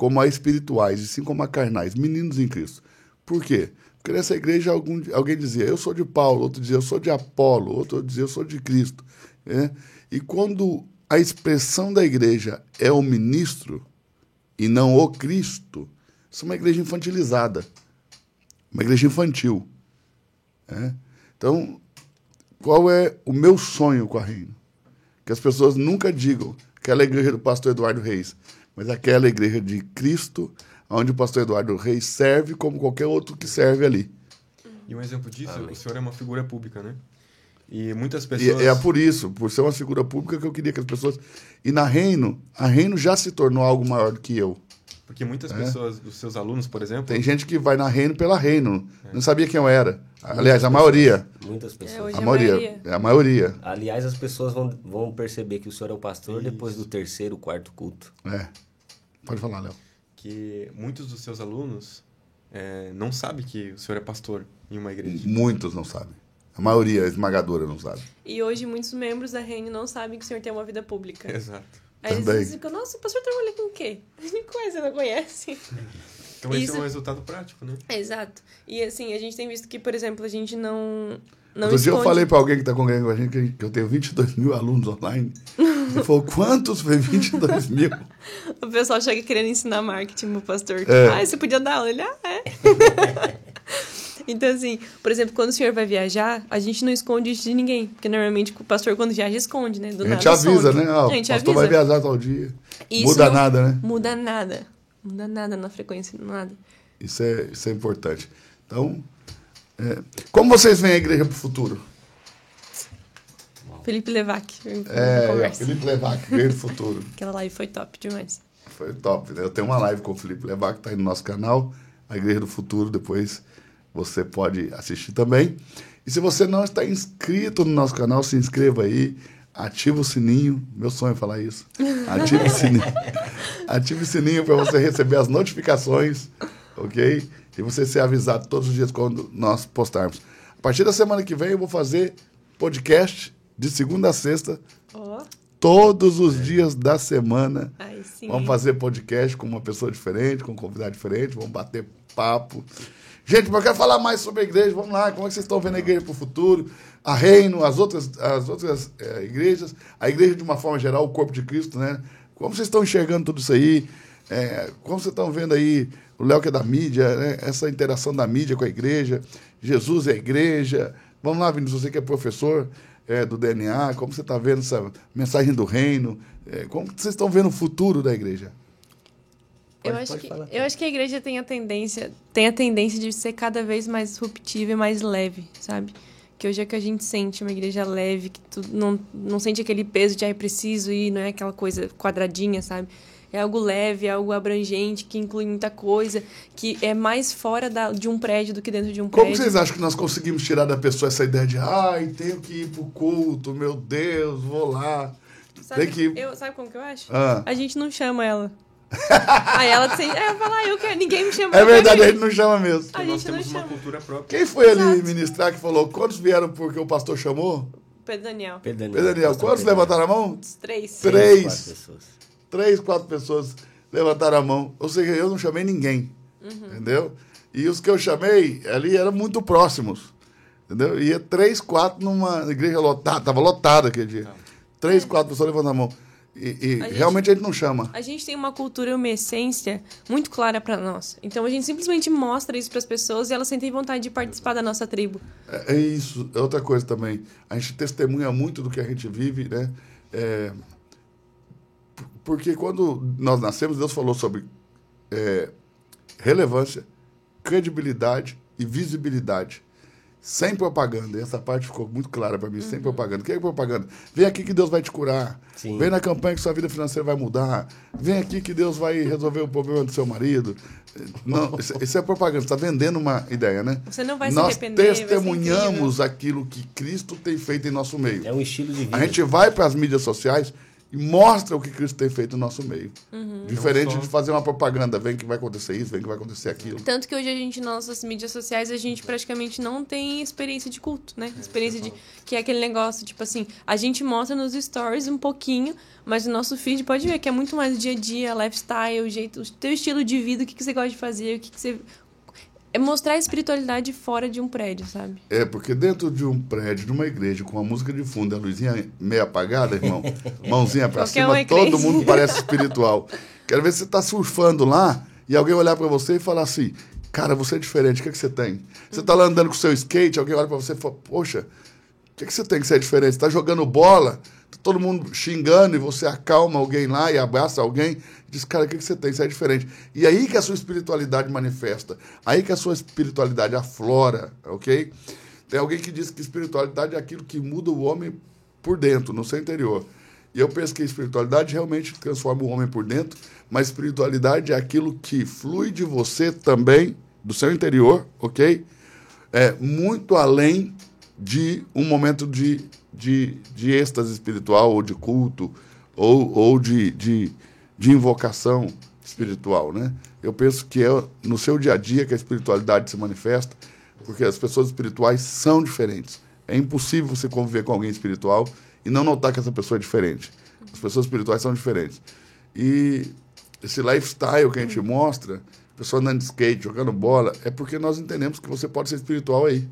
como a espirituais, e sim como a carnais, meninos em Cristo. Por quê? Porque nessa igreja algum, alguém dizia, eu sou de Paulo, outro dizia, eu sou de Apolo, outro dizia, eu sou de Cristo. né? E quando a expressão da igreja é o ministro e não o Cristo, isso é uma igreja infantilizada, uma igreja infantil. né? Então, qual é o meu sonho com a Reino? Que as pessoas nunca digam que ela é a igreja do pastor Eduardo Reis, mas aquela igreja de Cristo, onde o pastor Eduardo Reis serve como qualquer outro que serve ali. E um exemplo disso, Amém. o senhor é uma figura pública, né? E muitas pessoas. E é por isso, por ser uma figura pública, que eu queria que as pessoas. E na Reino, a Reino já se tornou algo maior do que eu. Porque muitas é. pessoas, os seus alunos, por exemplo. Tem gente que vai na Reino pela Reino. É. Não sabia quem eu era. Aliás, a maioria. Muitas pessoas. É, a, maioria, maioria. É a maioria. Aliás, as pessoas vão, vão perceber que o senhor é o pastor Isso. depois do terceiro, quarto culto. É. Pode falar, Léo. Que muitos dos seus alunos é, não sabem que o senhor é pastor em uma igreja. Muitos não sabem. A maioria esmagadora não sabe. E hoje muitos membros da Reino não sabem que o senhor tem uma vida pública. Exato. Aí Também. eles ficam, nossa, o pastor trabalha com o quê? A gente conhece, não conhece. Então esse Isso... é um resultado prático, né? Exato. E assim, a gente tem visto que, por exemplo, a gente não. Não Outro dia eu falei para alguém que está congregando com a gente que eu tenho 22 mil alunos online. Ele falou, quantos? Foi 22 mil. o pessoal chega querendo ensinar marketing pro pastor. É. Ah, você podia dar aula? Ele, ah, é. Então, assim, por exemplo, quando o senhor vai viajar, a gente não esconde isso de ninguém. Porque normalmente o pastor, quando viaja, esconde, né? Do a gente nada, avisa, né? Ah, a gente o pastor avisa. vai viajar tal dia. Isso muda nada, né? Muda nada. Muda nada na frequência, nada. Isso é, isso é importante. Então, como vocês veem a igreja para o futuro? Felipe Levac. É, Felipe Levac, igreja do futuro. Aquela live foi top demais. Foi top, né? Eu tenho uma live com o Felipe Levac, que está aí no nosso canal, a Igreja do Futuro, depois você pode assistir também. E se você não está inscrito no nosso canal, se inscreva aí, ativa o sininho. Meu sonho é falar isso. Ative o sininho. ative o sininho para você receber as notificações, ok? E você ser avisado todos os dias quando nós postarmos. A partir da semana que vem eu vou fazer podcast de segunda a sexta. Oh. Todos os dias da semana. Ai, vamos fazer podcast com uma pessoa diferente, com um convidado diferente, vamos bater papo. Gente, eu quero falar mais sobre a igreja. Vamos lá, como é que vocês estão vendo a igreja para o futuro? A Reino, as outras, as outras é, igrejas, a igreja de uma forma geral, o corpo de Cristo, né? Como vocês estão enxergando tudo isso aí? É, como vocês estão vendo aí o Léo que é da mídia, né? essa interação da mídia com a igreja, Jesus é a igreja. Vamos lá, Vinícius, você que é professor é, do DNA, como você está vendo essa mensagem do reino? É, como vocês estão vendo o futuro da igreja? Pode, eu, acho que, eu acho que a igreja tem a tendência tem a tendência de ser cada vez mais disruptiva e mais leve, sabe? Que hoje é que a gente sente uma igreja leve, que tu não, não sente aquele peso de, ah, preciso ir, não é aquela coisa quadradinha, sabe? É algo leve, é algo abrangente, que inclui muita coisa, que é mais fora da, de um prédio do que dentro de um prédio. Como vocês acham que nós conseguimos tirar da pessoa essa ideia de, ai, tenho que ir pro culto, meu Deus, vou lá. Sabe, Tem que... eu, sabe como que eu acho? Ah. A gente não chama ela. Aí ela eu falo, ah, eu quero, ninguém me chama. É verdade, a gente não chama mesmo. A nós temos uma cultura própria. Quem foi Exato. ali ministrar que falou, quantos vieram porque o pastor chamou? Pedro Daniel. Pedro Daniel. Pedro Daniel. Quantos Pedro levantaram a mão? Três. Três. Quatro pessoas. Três, quatro pessoas levantaram a mão. Ou seja, eu não chamei ninguém. Uhum. Entendeu? E os que eu chamei ali eram muito próximos. Entendeu? Ia três, quatro numa igreja lotada. Tava lotada aquele dia. Tá. Três, quatro pessoas levantando a mão. E, e a realmente gente, a gente não chama. A gente tem uma cultura e uma essência muito clara para nós. Então a gente simplesmente mostra isso para as pessoas e elas sentem vontade de participar da nossa tribo. É, é, isso. É outra coisa também. A gente testemunha muito do que a gente vive, né? É, porque quando nós nascemos, Deus falou sobre é, relevância, credibilidade e visibilidade. Sem propaganda. E essa parte ficou muito clara para mim, uhum. sem propaganda. O que é propaganda? Vem aqui que Deus vai te curar. Sim. Vem na campanha que sua vida financeira vai mudar. Vem aqui que Deus vai resolver o problema do seu marido. Não, isso é propaganda. Você está vendendo uma ideia, né? Você não vai Nós se arrepender. Nós testemunhamos aquilo que Cristo tem feito em nosso meio. É um estilo de vida. A gente vai para as mídias sociais e mostra o que Cristo tem feito no nosso meio. Uhum. Diferente de fazer uma propaganda, vem que vai acontecer isso, vem que vai acontecer aquilo. Tanto que hoje a gente, nas nossas mídias sociais, a gente praticamente não tem experiência de culto, né? Experiência de. Que é aquele negócio, tipo assim, a gente mostra nos stories um pouquinho, mas o nosso feed pode ver que é muito mais dia a dia, lifestyle, o jeito, o teu estilo de vida, o que, que você gosta de fazer, o que, que você é mostrar a espiritualidade fora de um prédio, sabe? É, porque dentro de um prédio, de uma igreja, com a música de fundo, a luzinha meio apagada, irmão, mãozinha pra cima, todo mundo parece espiritual. Quero ver se você tá surfando lá e alguém olhar para você e falar assim, cara, você é diferente, o que, é que você tem? Você tá lá andando com o seu skate, alguém olha para você e fala, poxa, o que, é que você tem que ser diferente? Você tá jogando bola, tá todo mundo xingando e você acalma alguém lá e abraça alguém Diz, cara, o que, você tem? Isso é diferente. E aí que a sua espiritualidade manifesta. Aí que a sua espiritualidade aflora, ok? Tem alguém que diz que espiritualidade é aquilo que muda o homem por dentro, no seu interior. E eu penso que a espiritualidade realmente transforma o homem por dentro, mas espiritualidade é aquilo que flui de você também, do seu interior, ok? É muito além de um momento de, de, de êxtase espiritual, ou de culto, ou, ou de, de, de invocação espiritual, né? Eu penso que é no seu dia a dia que a espiritualidade se manifesta, porque as pessoas espirituais são diferentes. É impossível você conviver com alguém espiritual e não notar que essa pessoa é diferente. As pessoas espirituais são diferentes. E esse lifestyle que a gente mostra, pessoa andando de skate, jogando bola, é porque nós entendemos que você pode ser espiritual aí.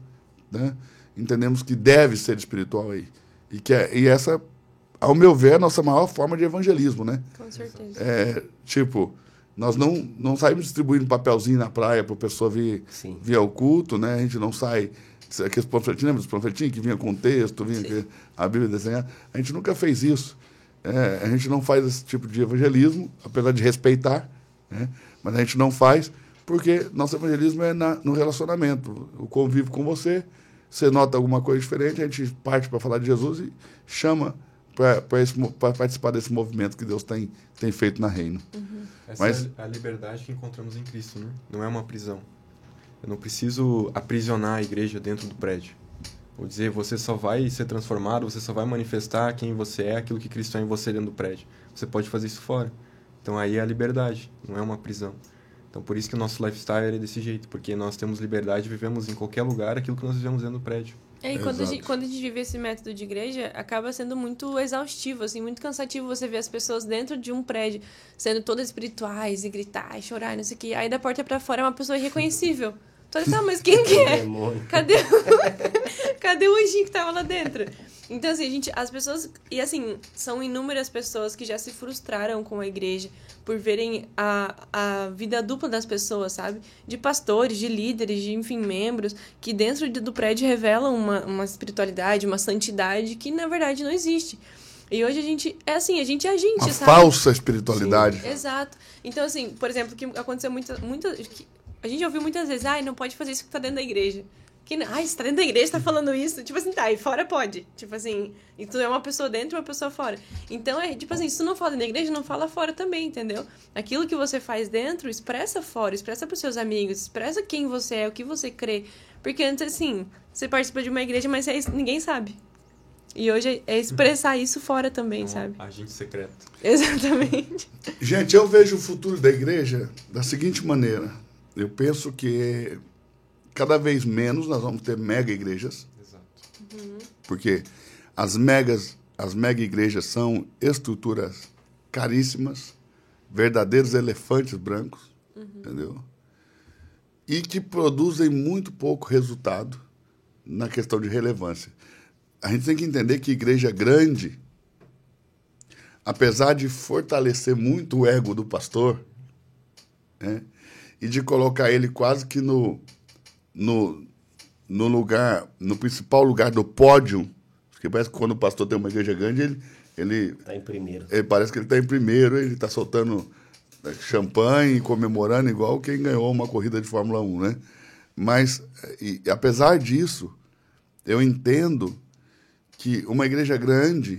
Né? Entendemos que deve ser espiritual aí. E, que é, e essa, ao meu ver, é a nossa maior forma de evangelismo, né? Com certeza. É, tipo, nós não, não saímos distribuindo papelzinho na praia para a pessoa vir, Sim. vir ao culto, né? A gente não sai. Aqueles panfletinhos, lembra dos panfletinhos que vinha com texto, vinha que- a Bíblia desenhada? A gente nunca fez isso. É, a gente não faz esse tipo de evangelismo, apesar de respeitar, né? mas a gente não faz porque nosso evangelismo é na, no relacionamento. O convívio com você, você nota alguma coisa diferente, a gente parte para falar de Jesus e chama para participar desse movimento que Deus tem, tem feito na reino. Essa Mas- é a liberdade que encontramos em Cristo, né? Não é uma prisão. Eu não preciso aprisionar a igreja dentro do prédio. Ou dizer, você só vai ser transformado, você só vai manifestar quem você é, aquilo que Cristo é em você dentro do prédio. Você pode fazer isso fora. Então aí é a liberdade, não é uma prisão. Então por isso que o nosso lifestyle é desse jeito, porque nós temos liberdade, vivemos em qualquer lugar aquilo que nós vivemos dentro do prédio. É, e quando a, gente, quando a gente vive esse método de igreja, acaba sendo muito exaustivo, assim, muito cansativo você ver as pessoas dentro de um prédio sendo todas espirituais e gritar e chorar, e não sei o quê. Aí da porta pra fora é uma pessoa irreconhecível. Tu olha, tá, mas quem que é? Cadê o... Cadê o anjinho que tava lá dentro? Então, assim, a gente, as pessoas. E assim, são inúmeras pessoas que já se frustraram com a igreja por verem a, a vida dupla das pessoas, sabe? De pastores, de líderes, de, enfim, membros, que dentro de- do prédio revelam uma, uma espiritualidade, uma santidade que na verdade não existe. E hoje a gente. É assim, a gente é a gente, Uma sabe? falsa espiritualidade. Exato. Então, assim, por exemplo, que aconteceu muita, muita, a gente ouviu muitas vezes, ai, não pode fazer isso que tá dentro da igreja. Que, não- ai, você tá dentro da igreja, tá falando isso. Tipo assim, tá, e fora pode. Tipo assim, e tu é uma pessoa dentro e uma pessoa fora. Então, é tipo assim, se tu não fala dentro da igreja, não fala fora também, entendeu? Aquilo que você faz dentro, expressa fora, expressa pros seus amigos, expressa quem você é, o que você crê. Porque antes, assim, você participa de uma igreja, mas é isso- ninguém sabe. E hoje é expressar isso fora também, É um sabe? agente secreto. Exatamente. Gente, eu vejo o futuro da igreja da seguinte maneira. Eu penso que cada vez menos nós vamos ter mega igrejas, Exato. porque as megas, as mega igrejas são estruturas caríssimas, verdadeiros elefantes brancos, entendeu? E que produzem muito pouco resultado na questão de relevância. A gente tem que entender que igreja grande, apesar de fortalecer muito o ego do pastor, né, e de colocar ele quase que no, no, no lugar, no principal lugar do pódio, porque parece que quando o pastor tem uma igreja grande, ele, ele, Tá em primeiro. ele parece que ele está em primeiro, ele está soltando né, champanhe, comemorando igual quem ganhou uma corrida de Fórmula 1, né? Mas, e, apesar disso, eu entendo que uma igreja grande,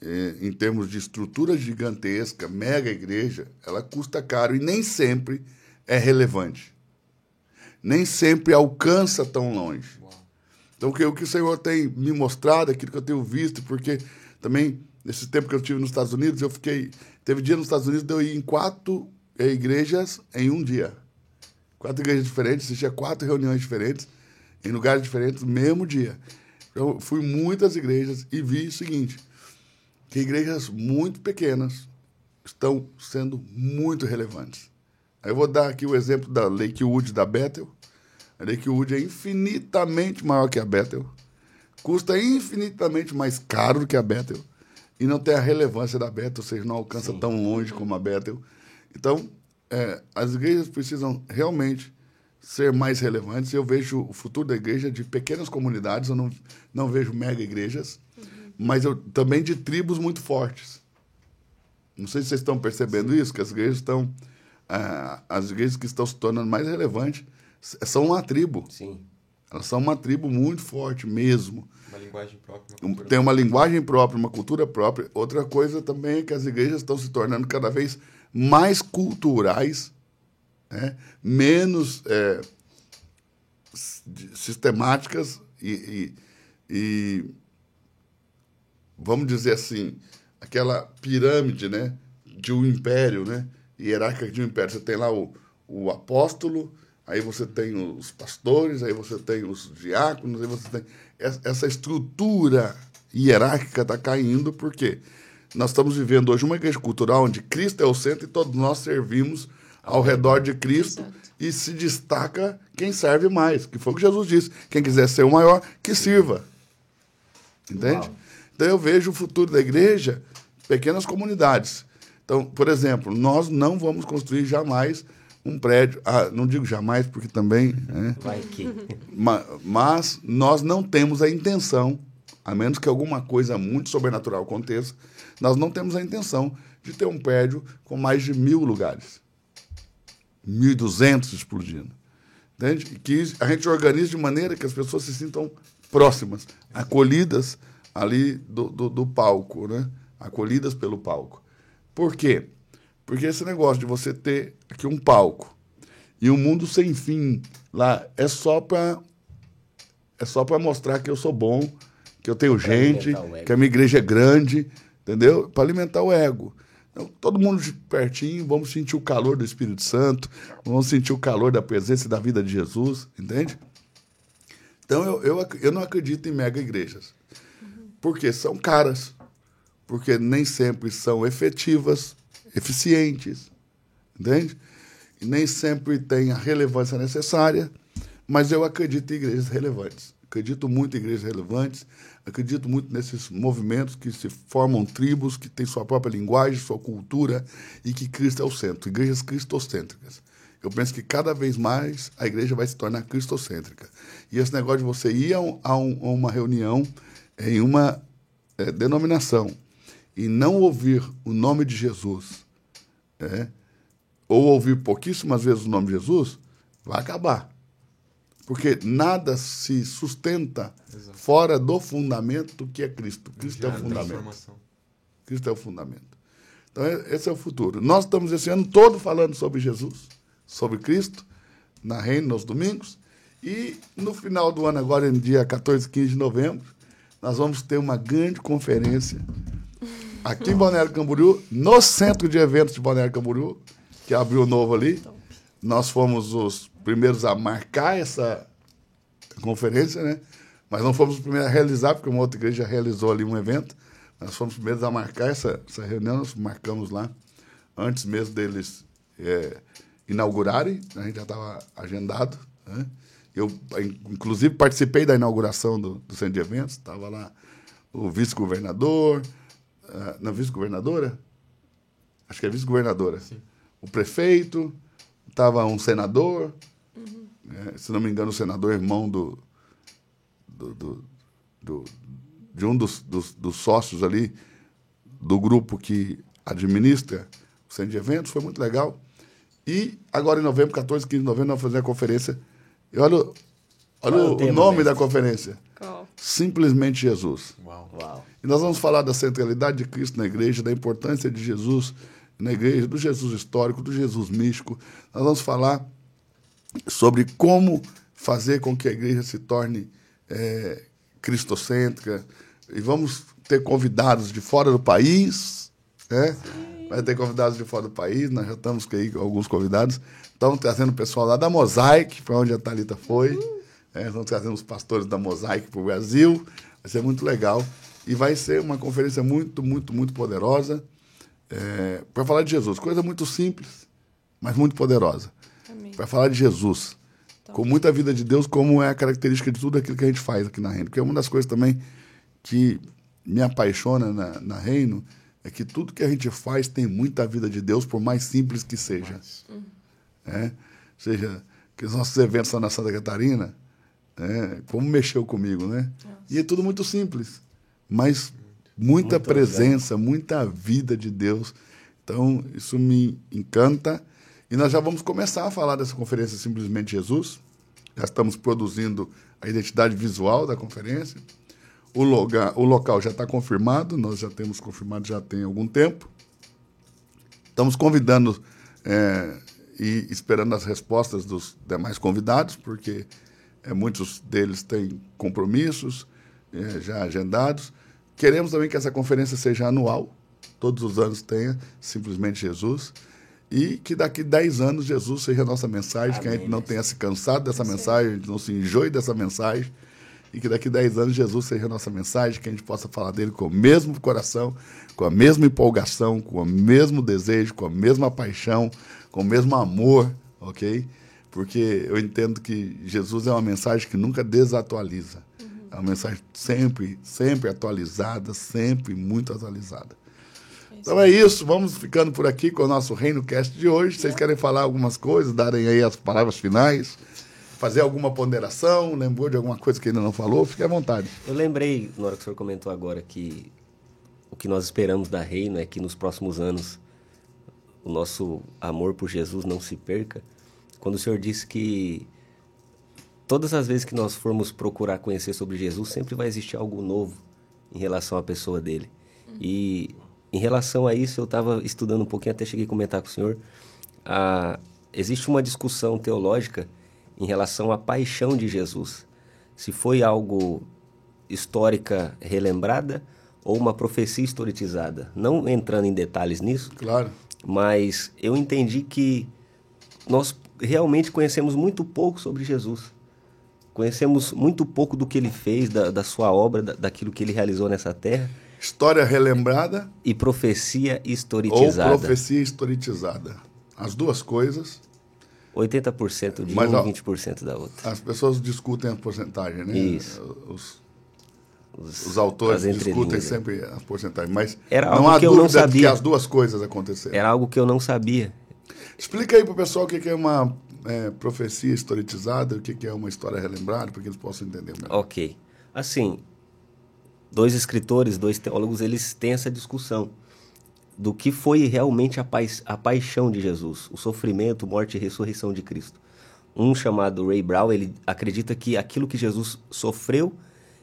eh, em termos de estrutura gigantesca, mega igreja, ela custa caro e nem sempre é relevante. Nem sempre alcança tão longe. Então, o que, o Senhor tem me mostrado, aquilo que eu tenho visto, porque também, nesse tempo que eu estive nos Estados Unidos, eu fiquei. Teve dia nos Estados Unidos de eu ir em quatro eh, igrejas em um dia. Quatro igrejas diferentes, assistia quatro reuniões diferentes, em lugares diferentes, no mesmo dia. Eu fui muitas igrejas e vi o seguinte: que igrejas muito pequenas estão sendo muito relevantes. Aí eu vou dar aqui o exemplo da Lakewood da Bethel. A Lakewood é infinitamente maior que a Bethel, custa infinitamente mais caro do que a Bethel e não tem a relevância da Bethel, ou seja, não alcança Sim. tão longe como a Bethel. Então, é, as igrejas precisam realmente ser mais relevantes. Eu vejo o futuro da igreja de pequenas comunidades, eu não, não vejo mega igrejas, mas eu, também de tribos muito fortes. Não sei se vocês estão percebendo isso, que as igrejas estão. Ah, as igrejas que estão se tornando mais relevantes são uma tribo. Sim. Elas são uma tribo muito forte mesmo. Uma linguagem própria. Um- Uma Tem uma linguagem própria, uma cultura própria. Outra coisa também é que as igrejas estão se tornando cada vez mais culturais, né? menos é, sistemáticas e, e- e, vamos dizer assim, aquela pirâmide né? de um império, né? Hierárquica de um império. Você tem lá o, o apóstolo, aí você tem os pastores, aí você tem os diáconos, aí você tem es- essa estrutura hierárquica está caindo porque nós estamos vivendo hoje uma igreja cultural onde Cristo é o centro e todos nós servimos ao redor de Cristo Exato. e se destaca quem serve mais, que foi o que Jesus disse. Quem quiser ser o maior, que sirva. Entende? Uau. Então eu vejo o futuro da igreja pequenas comunidades. Então, por exemplo, nós não vamos construir jamais um prédio. Ah, não digo jamais, porque também. né, Vai que. ma- mas nós não temos a intenção, a menos que alguma coisa muito sobrenatural aconteça, nós não temos a intenção de ter um prédio com mais de mil lugares. 1.200 explodindo. Entende? Que a gente organize de maneira que as pessoas se sintam próximas, acolhidas ali do, do, do palco, né? acolhidas pelo palco. Por quê? Porque esse negócio de você ter aqui um palco e um mundo sem fim lá é só para é só para mostrar que eu sou bom, que eu tenho Pra gente, que a minha igreja é grande, entendeu? Para alimentar o ego. Então, todo mundo de pertinho, vamos sentir o calor do Espírito Santo, vamos sentir o calor da presença e da vida de Jesus, entende? Então eu, eu, eu não acredito em mega igrejas. Porque são caras, porque nem sempre são efetivas, eficientes, entende? E nem sempre tem a relevância necessária, mas eu acredito em igrejas relevantes. Acredito muito em igrejas relevantes, acredito muito nesses movimentos que se formam tribos, que têm sua própria linguagem, sua cultura e que Cristo é o centro, igrejas cristocêntricas. Eu penso que cada vez mais a igreja vai se tornar cristocêntrica. E esse negócio de você ir a, a um- a uma reunião em uma eh, denominação e não ouvir o nome de Jesus, é, ou ouvir pouquíssimas vezes o nome de Jesus, vai acabar. Porque nada se sustenta Exato. fora do fundamento que é Cristo. Cristo é o fundamento. Cristo é o fundamento. Então, é- esse é o futuro. Nós estamos esse ano todo falando sobre Jesus, sobre Cristo, na Reino, nos domingos. E no final do ano, agora, no dia 14, 15 de novembro, nós vamos ter uma grande conferência aqui em Balneário Camboriú, no centro de eventos de Balneário Camboriú, que abriu novo ali. Nós fomos os primeiros a marcar essa conferência, né? Mas não fomos os primeiros a realizar, porque uma outra igreja realizou ali um evento. Nós fomos os primeiros a marcar essa, essa reunião, nós marcamos lá, antes mesmo deles é, inaugurarem, a gente já estava agendado. Né? Eu, inclusive, participei da inauguração do, do centro de eventos, estava lá o vice-governador, ah, não, vice-governadora? Acho que é vice-governadora. O prefeito, estava um senador, né? se não me engano, o senador irmão do, do, do- do- de um dos, dos, dos sócios ali do grupo que administra o centro de eventos, foi muito legal. E agora em novembro, 14, 15 de novembro, nós vamos fazer a conferência. E olha, o- olha é o o, nome da conferência. Simplesmente Jesus. Uau. Uau. E nós vamos falar da centralidade de Cristo na igreja, da importância de Jesus na igreja, do Jesus histórico, do Jesus místico. Nós vamos falar sobre como fazer com que a igreja se torne é, cristocêntrica. E vamos ter convidados de fora do país. Né? Vai ter convidados de fora do país, nós já estamos aí com alguns convidados. Estamos trazendo o pessoal lá da Mosaic, para onde a Thalita foi. É, estamos trazendo os pastores da Mosaic para o Brasil. Vai ser muito legal. E vai ser uma conferência muito, muito, muito poderosa é, para falar de Jesus. Coisa muito simples, mas muito poderosa. Para falar de Jesus. Com muita vida de Deus, como é a característica de tudo aquilo que a gente faz aqui na Reino. Porque uma das coisas também que me apaixona na, na Reino é que tudo que a gente faz tem muita vida de Deus, por mais simples que seja. É? Seja, que os nossos eventos lá na Santa Catarina, é, como mexeu comigo, né? E é tudo muito simples, mas muita Muito presença, muita vida de Deus Então, isso me encanta. E nós já vamos começar a falar dessa conferência Simplesmente Jesus. Já estamos produzindo a identidade visual da conferência. O, loga, o local já está confirmado, nós já temos confirmado já tem algum tempo. Estamos convidando é, e esperando as respostas dos demais convidados, porque é, muitos deles têm compromissos é, já agendados. Queremos também que essa conferência seja anual, todos os anos tenha simplesmente Jesus. E que daqui 10 anos Jesus seja a nossa mensagem, Amém. que a gente não tenha se cansado dessa Sim. mensagem, a gente não se enjoe dessa mensagem. E que daqui 10 anos Jesus seja a nossa mensagem, que a gente possa falar dele com o mesmo coração, com a mesma empolgação, com o mesmo desejo, com a mesma paixão, com o mesmo amor, ok? Porque eu entendo que Jesus é uma mensagem que nunca desatualiza. Uhum. É uma mensagem sempre, sempre atualizada, sempre muito atualizada. Então é isso, vamos ficando por aqui com o nosso Reino Cast de hoje. Vocês querem falar algumas coisas, darem aí as palavras finais, fazer alguma ponderação, lembrou de alguma coisa que ainda não falou? Fique à vontade. Eu lembrei, na hora que o senhor comentou agora, que o que nós esperamos da Reino é que nos próximos anos o nosso amor por Jesus não se perca. Quando o senhor disse que todas as vezes que nós formos procurar conhecer sobre Jesus, sempre vai existir algo novo em relação à pessoa dele. E em relação a isso, eu estava estudando um pouquinho, até cheguei a comentar com o senhor. Ah, existe uma discussão teológica em relação à paixão de Jesus. Se foi algo histórica relembrada ou uma profecia historitizada. Não entrando em detalhes nisso. Claro. Mas eu entendi que nós realmente conhecemos muito pouco sobre Jesus. Conhecemos muito pouco do que ele fez, da, da sua obra, da, daquilo que ele realizou nessa terra. História relembrada. E profecia historitizada. Ou profecia historitizada. As duas coisas. 80% de Mas, um e 20% da outra. As pessoas discutem a porcentagem, né? Isso. Os, os, os autores discutem sempre a porcentagem. Mas Era não há que dúvida não sabia. que as duas coisas aconteceram. Era algo que eu não sabia. Explica aí para o pessoal o que é uma é, profecia historitizada, o que é uma história relembrada, para que eles possam entender melhor. Ok. Assim, dois escritores, dois teólogos, eles têm essa discussão do que foi realmente a, a paixão de Jesus, o sofrimento, morte e ressurreição de Cristo. Um chamado Ray Brown, ele acredita que aquilo que Jesus sofreu,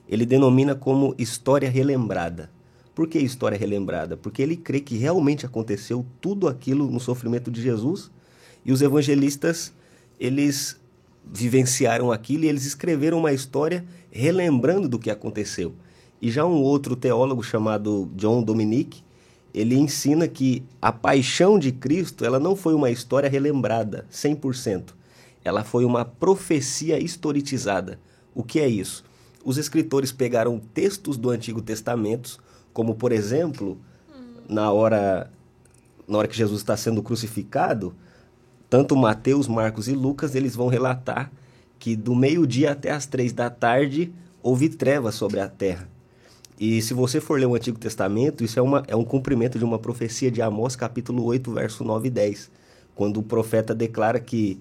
ele denomina como história relembrada. Por que história relembrada? Porque ele crê que realmente aconteceu tudo aquilo no sofrimento de Jesus e os evangelistas, eles vivenciaram aquilo e eles escreveram uma história relembrando do que aconteceu. E já um outro teólogo chamado John Dominic, ele ensina que a paixão de Cristo, ela não foi uma história relembrada 100%. Ela foi uma profecia historitizada. O que é isso? Os escritores pegaram textos do Antigo Testamento, como por exemplo, na hora na hora que Jesus está sendo crucificado, tanto Mateus, Marcos e Lucas, eles vão relatar que do meio-dia até as três da tarde houve trevas sobre a terra. E se você for ler o Antigo Testamento, isso é, uma, é um cumprimento de uma profecia de Amós, capítulo 8, verso 9 e 10, quando o profeta declara que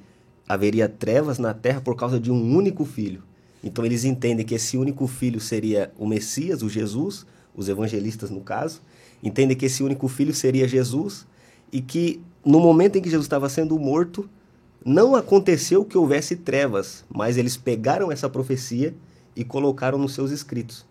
haveria trevas na terra por causa de um único filho. Então eles entendem que esse único filho seria o Messias, o Jesus, os evangelistas no caso, entendem que esse único filho seria Jesus e que no momento em que Jesus estava sendo morto, não aconteceu que houvesse trevas, mas eles pegaram essa profecia e colocaram nos seus escritos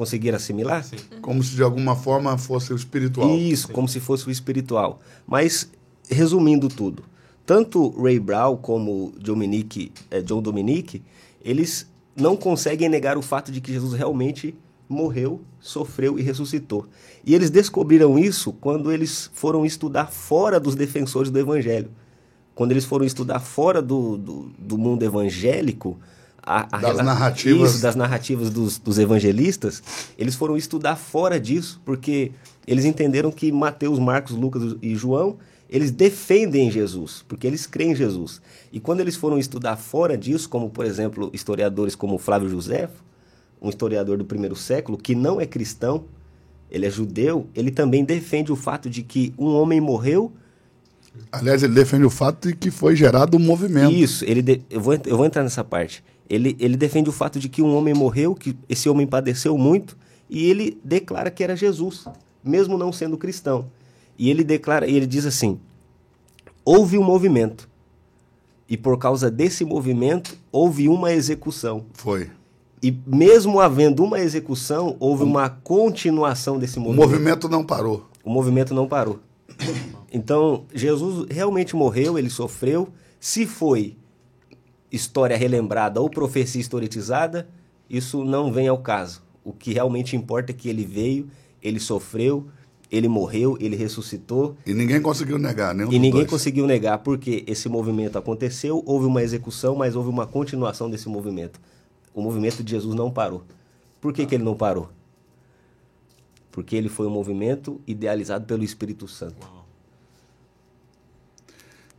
conseguir assimilar? Sim. Como se de alguma forma fosse o espiritual. Isso, Sim. como se fosse o espiritual. Mas, resumindo tudo, tanto Ray Brown como Dominique, eh, John Dominique, eles não conseguem negar o fato de que Jesus realmente morreu, sofreu e ressuscitou. E eles descobriram isso quando eles foram estudar fora dos defensores do evangelho. Quando eles foram estudar fora do, do, do mundo evangélico, a, a das narrativas. Isso, das narrativas dos, dos, evangelistas, eles foram estudar fora disso, porque eles entenderam que Mateus, Marcos, Lucas e João, eles defendem Jesus, porque eles creem em Jesus. E quando eles foram estudar fora disso, como por exemplo historiadores como Flávio José, um historiador do primeiro século, que não é cristão, ele é judeu, ele também defende o fato de que um homem morreu Aliás, ele defende o fato de que foi gerado um movimento. Isso, ele de... eu, vou, eu vou entrar nessa parte ele, ele defende o fato de que um homem morreu, que esse homem padeceu muito, e ele declara que era Jesus, mesmo não sendo cristão. E ele declara, ele diz assim: houve um movimento. E por causa desse movimento, houve uma execução. Foi. E mesmo havendo uma execução, houve uma continuação desse O movimento. movimento não parou. O movimento não parou. Então, Jesus realmente morreu, ele sofreu. Se foi história relembrada ou profecia historicizada, isso não vem ao caso. O que realmente importa é que ele veio, ele sofreu, ele morreu, ele ressuscitou E ninguém conseguiu negar, nenhum e ninguém dois. conseguiu negar porque esse movimento aconteceu, houve uma execução, mas houve uma continuação desse movimento. O movimento de Jesus não parou. Por que, que ele não parou? Porque ele foi um movimento idealizado pelo Espírito Santo.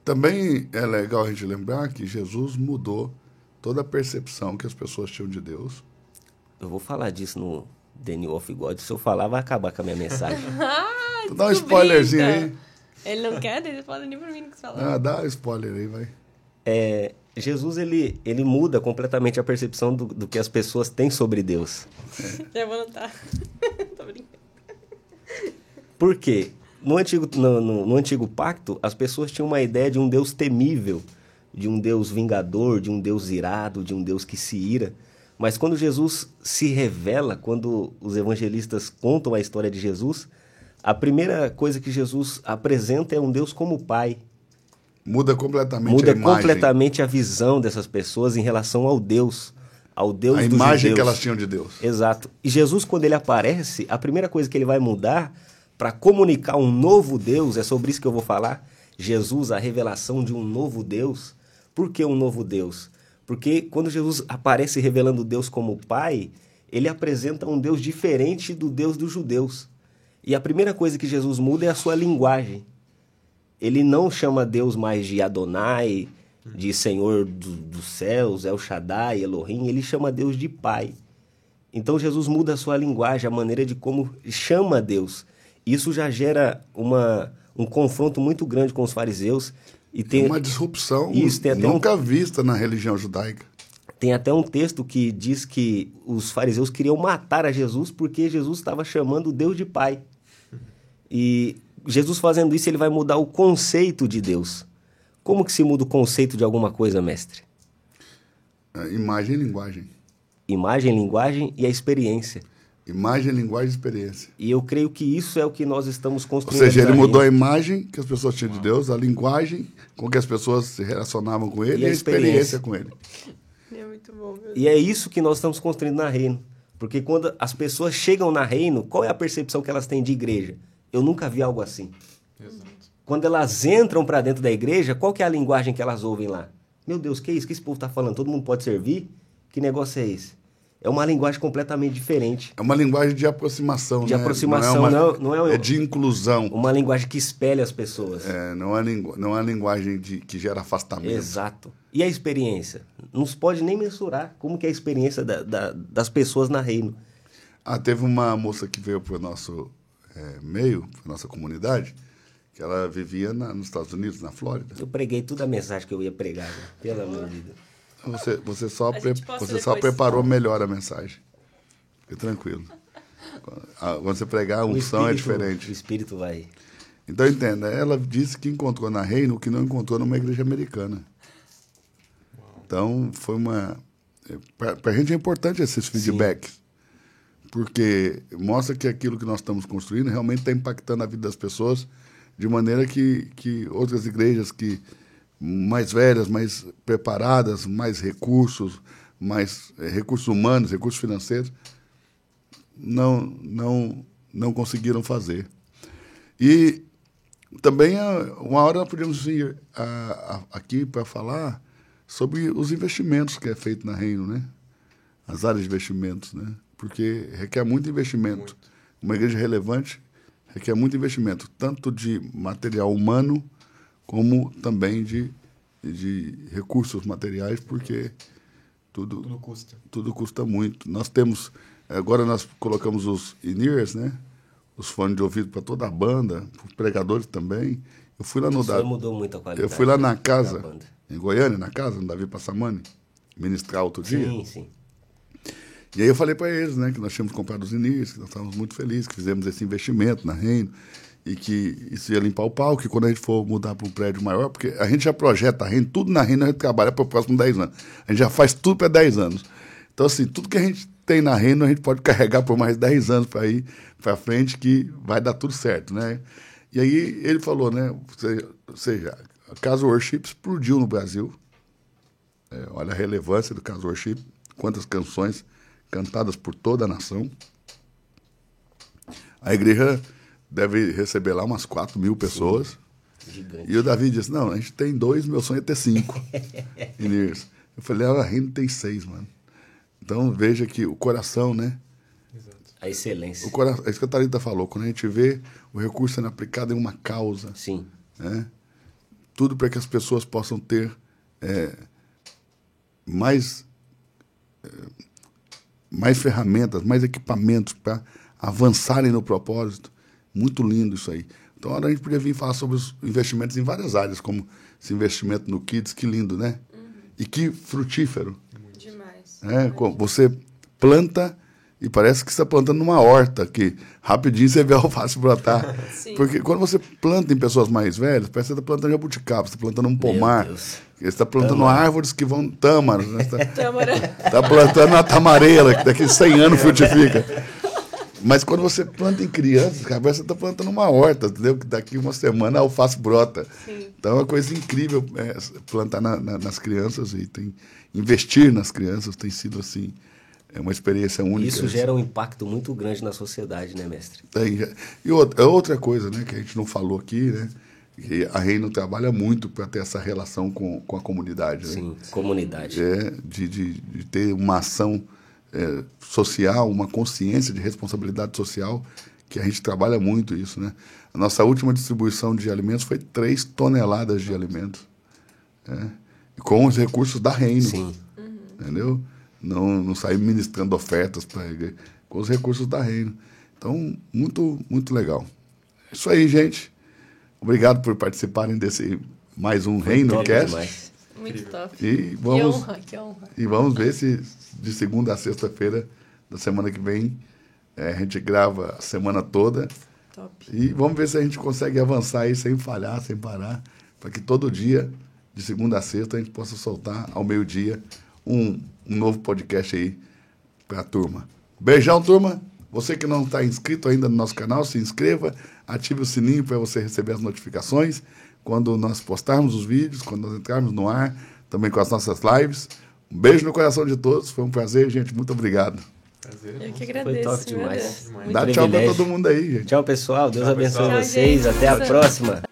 Também é legal a gente lembrar que Jesus mudou toda a percepção que as pessoas tinham de Deus. Eu vou falar disso no The New of God. Se eu falar, vai acabar com a minha mensagem. Ah, Dá um spoilerzinho aí. Ele não quer, ele fala nem pra mim o que você falou. Ah, dá spoiler aí, vai. É, Jesus ele, ele muda completamente a percepção do, do que as pessoas têm sobre Deus. Já vou anotar. Tô brincando. Por quê? No antigo, no, no- no antigo pacto, as pessoas tinham uma ideia de um Deus temível, de um Deus vingador, de um Deus irado, de um Deus que se ira. Mas quando Jesus se revela, quando os evangelistas contam a história de Jesus, a primeira coisa que Jesus apresenta é um Deus como Pai. Muda completamente Muda a imagem. completamente a visão dessas pessoas em relação ao Deus, ao Deus a imagem judeus. que elas tinham de Deus. Exato. E Jesus, quando ele aparece, a primeira coisa que ele vai mudar para comunicar um novo Deus, é sobre isso que eu vou falar. Jesus, a revelação de um novo Deus. Por que um novo Deus? Porque quando Jesus aparece revelando Deus como Pai, ele apresenta um Deus diferente do Deus dos judeus. E a primeira coisa que Jesus muda é a sua linguagem. Ele não chama Deus mais de Adonai, de Senhor do- dos céus, El Shaddai, Elohim, ele chama Deus de Pai. Então Jesus muda a sua linguagem, a maneira de como chama Deus. Isso já gera uma, um confronto muito grande com os fariseus. E tem, uma disrupção Isso, tem até um- nunca vista na religião judaica. tem até um texto que diz que os fariseus queriam matar a Jesus porque Jesus estava chamando Deus de Pai. E Jesus fazendo isso, ele vai mudar o conceito de Deus. Como que se muda o conceito de alguma coisa, mestre? É, Imagem e linguagem. Imagem, linguagem e a experiência. Imagem, linguagem e experiência. E eu creio que isso é o que nós estamos Ou construindo. seja, aqui ele mudou a Reino. imagem que as pessoas tinham de Deus, a linguagem com que as pessoas se relacionavam com ele E e a a experiência experiência. com ele. É muito bom, E é isso que nós estamos construindo na Reino. Porque quando as pessoas chegam na Reino, qual é a percepção que elas têm de igreja? Eu nunca vi algo assim. Exato. Quando elas entram para dentro da igreja, qual que é a linguagem que elas ouvem lá? Meu Deus, que é isso que esse povo está falando? Todo mundo pode servir? Que negócio é esse? É uma linguagem completamente diferente. É uma linguagem de aproximação, De né? aproximação, não é, uma- não- não é um- é de inclusão. Uma linguagem que espelha as pessoas. É, não, é lingu... não é linguagem de... que gera afastamento. Exato. E a experiência? Não se pode nem mensurar como que é a experiência da- da- das pessoas na Reino. Ah, teve uma moça que veio para o nosso é, meio, nossa comunidade, que ela vivia na- nos Estados Unidos, na Flórida. Eu preguei toda a mensagem que eu ia pregar, né? pelo amor de Deus. Você, você, só, pre- você só preparou melhor a mensagem. Fique tranquilo. Ah, Quando você pregar, a O unção é espírito- O diferente. espírito vai. Então, entenda, ela disse que encontrou na Reino o que não encontrou numa igreja americana. Então, foi uma... Para a gente é importante esses feedbacks. Porque mostra que aquilo que nós estamos construindo realmente está impactando a vida das pessoas de maneira que, que outras igrejas que mais velhas, mais preparadas, mais recursos, mais eh, recursos humanos, recursos financeiros, não, não, não conseguiram fazer. E também, ah, uma hora, podíamos vir ah, ah, aqui para falar sobre os investimentos que é feito na Reino, né? As áreas de investimentos, né? Porque requer muito investimento. Uma igreja relevante requer muito investimento, tanto de material humano, como também de, de recursos materiais, porque tudo, Tudo custa. tudo custa muito. Nós temos, agora nós colocamos os in-ears, né? Os fones de ouvido para toda a banda, para os pregadores também. Eu fui lá no Isso da, aí mudou muito a qualidade. eu fui lá na da casa, banda. em Goiânia, na casa, no Davi Passamani, ministrar outro dia. Sim, sim. E aí eu falei para eles, né, que nós tínhamos comprado os in-ears, que nós estávamos muito felizes, que fizemos esse investimento na Reino. e que isso ia limpar o pau, que quando a gente for mudar para um prédio maior, porque a gente já projeta a renda, tudo na renda a gente trabalha para os próximos 10 anos. A gente já faz tudo para 10 anos. Então, assim, tudo que a gente tem na renda, a gente pode carregar por mais 10 anos para ir para frente, que vai dar tudo certo, né? E aí ele falou, né? Ou seja, a Casa Worship explodiu no Brasil. É, olha a relevância do Casa Worship, quantas canções cantadas por toda a nação. A igreja deve receber lá umas 4 mil pessoas. Gigante. E o Davi disse, não, a gente tem dois, meu sonho é ter cinco. Eu falei, a Renda tem seis, mano. Então veja que o coração, né? A excelência. O coração, é isso que a Thalita falou, quando a gente vê o recurso sendo aplicado em uma causa, Sim. né? tudo para que as pessoas possam ter é, mais, é, mais ferramentas, mais equipamentos para avançarem no propósito. Muito lindo isso aí. Então, agora a gente podia vir falar sobre os investimentos em várias áreas, como esse investimento no Kids, que lindo, né? E que frutífero. Demais. É, você planta e parece que você está plantando numa horta, que rapidinho você vê a alface brotar. Sim. Porque quando você planta em pessoas mais velhas, parece que você está plantando jabuticaba, você está plantando um pomar. Você está plantando árvores que vão tâmaras, né? Você está tá plantando uma tamarela, que daqui a 100 anos frutifica. Mas quando você planta em crianças, cara, você está plantando uma horta, entendeu? Que daqui uma semana a alface brota. Sim. Então é uma coisa incrível é, plantar na- na- nas crianças e tem, investir nas crianças tem sido assim é uma experiência única. Isso gera um impacto muito grande na sociedade, né, mestre? Tem, já- e outra, é outra coisa né, que a gente não falou aqui, né? A Reino trabalha muito para ter essa relação com, com a comunidade. Né? Sim, comunidade. é, de, de, de ter uma ação é, social, uma consciência de responsabilidade social, que a gente trabalha muito isso, né? A nossa última distribuição de alimentos foi 3 toneladas de alimentos, é, e com os recursos da Reino, Sim. entendeu? Não, não sair ministrando ofertas para com os recursos da Reino. Então, muito, muito legal. É isso aí, gente. Obrigado por participarem desse mais um Reino Cast. demais. Muito top. E Que vamos, honra, que honra. e vamos ver se de segunda a sexta-feira da semana que vem eh, a gente grava a semana toda. Top. E vamos ver se a gente consegue avançar aí sem falhar, sem parar, para que todo dia, de segunda a sexta, a gente possa soltar ao meio-dia um, um novo podcast aí para a turma. Beijão, turma. Você que não está inscrito ainda no nosso canal, se inscreva, ative o sininho para você receber as notificações quando nós postarmos os vídeos, quando nós entrarmos no ar, também com as nossas lives. Um beijo no coração de todos. Foi um prazer, gente. Muito obrigado. Prazer. Eu que Foi agradeço. top meu demais. Muito Dá tchau para todo mundo aí, gente. Tchau, pessoal. Deus Tchau, abençoe pessoal. vocês. Tchau. Até a próxima.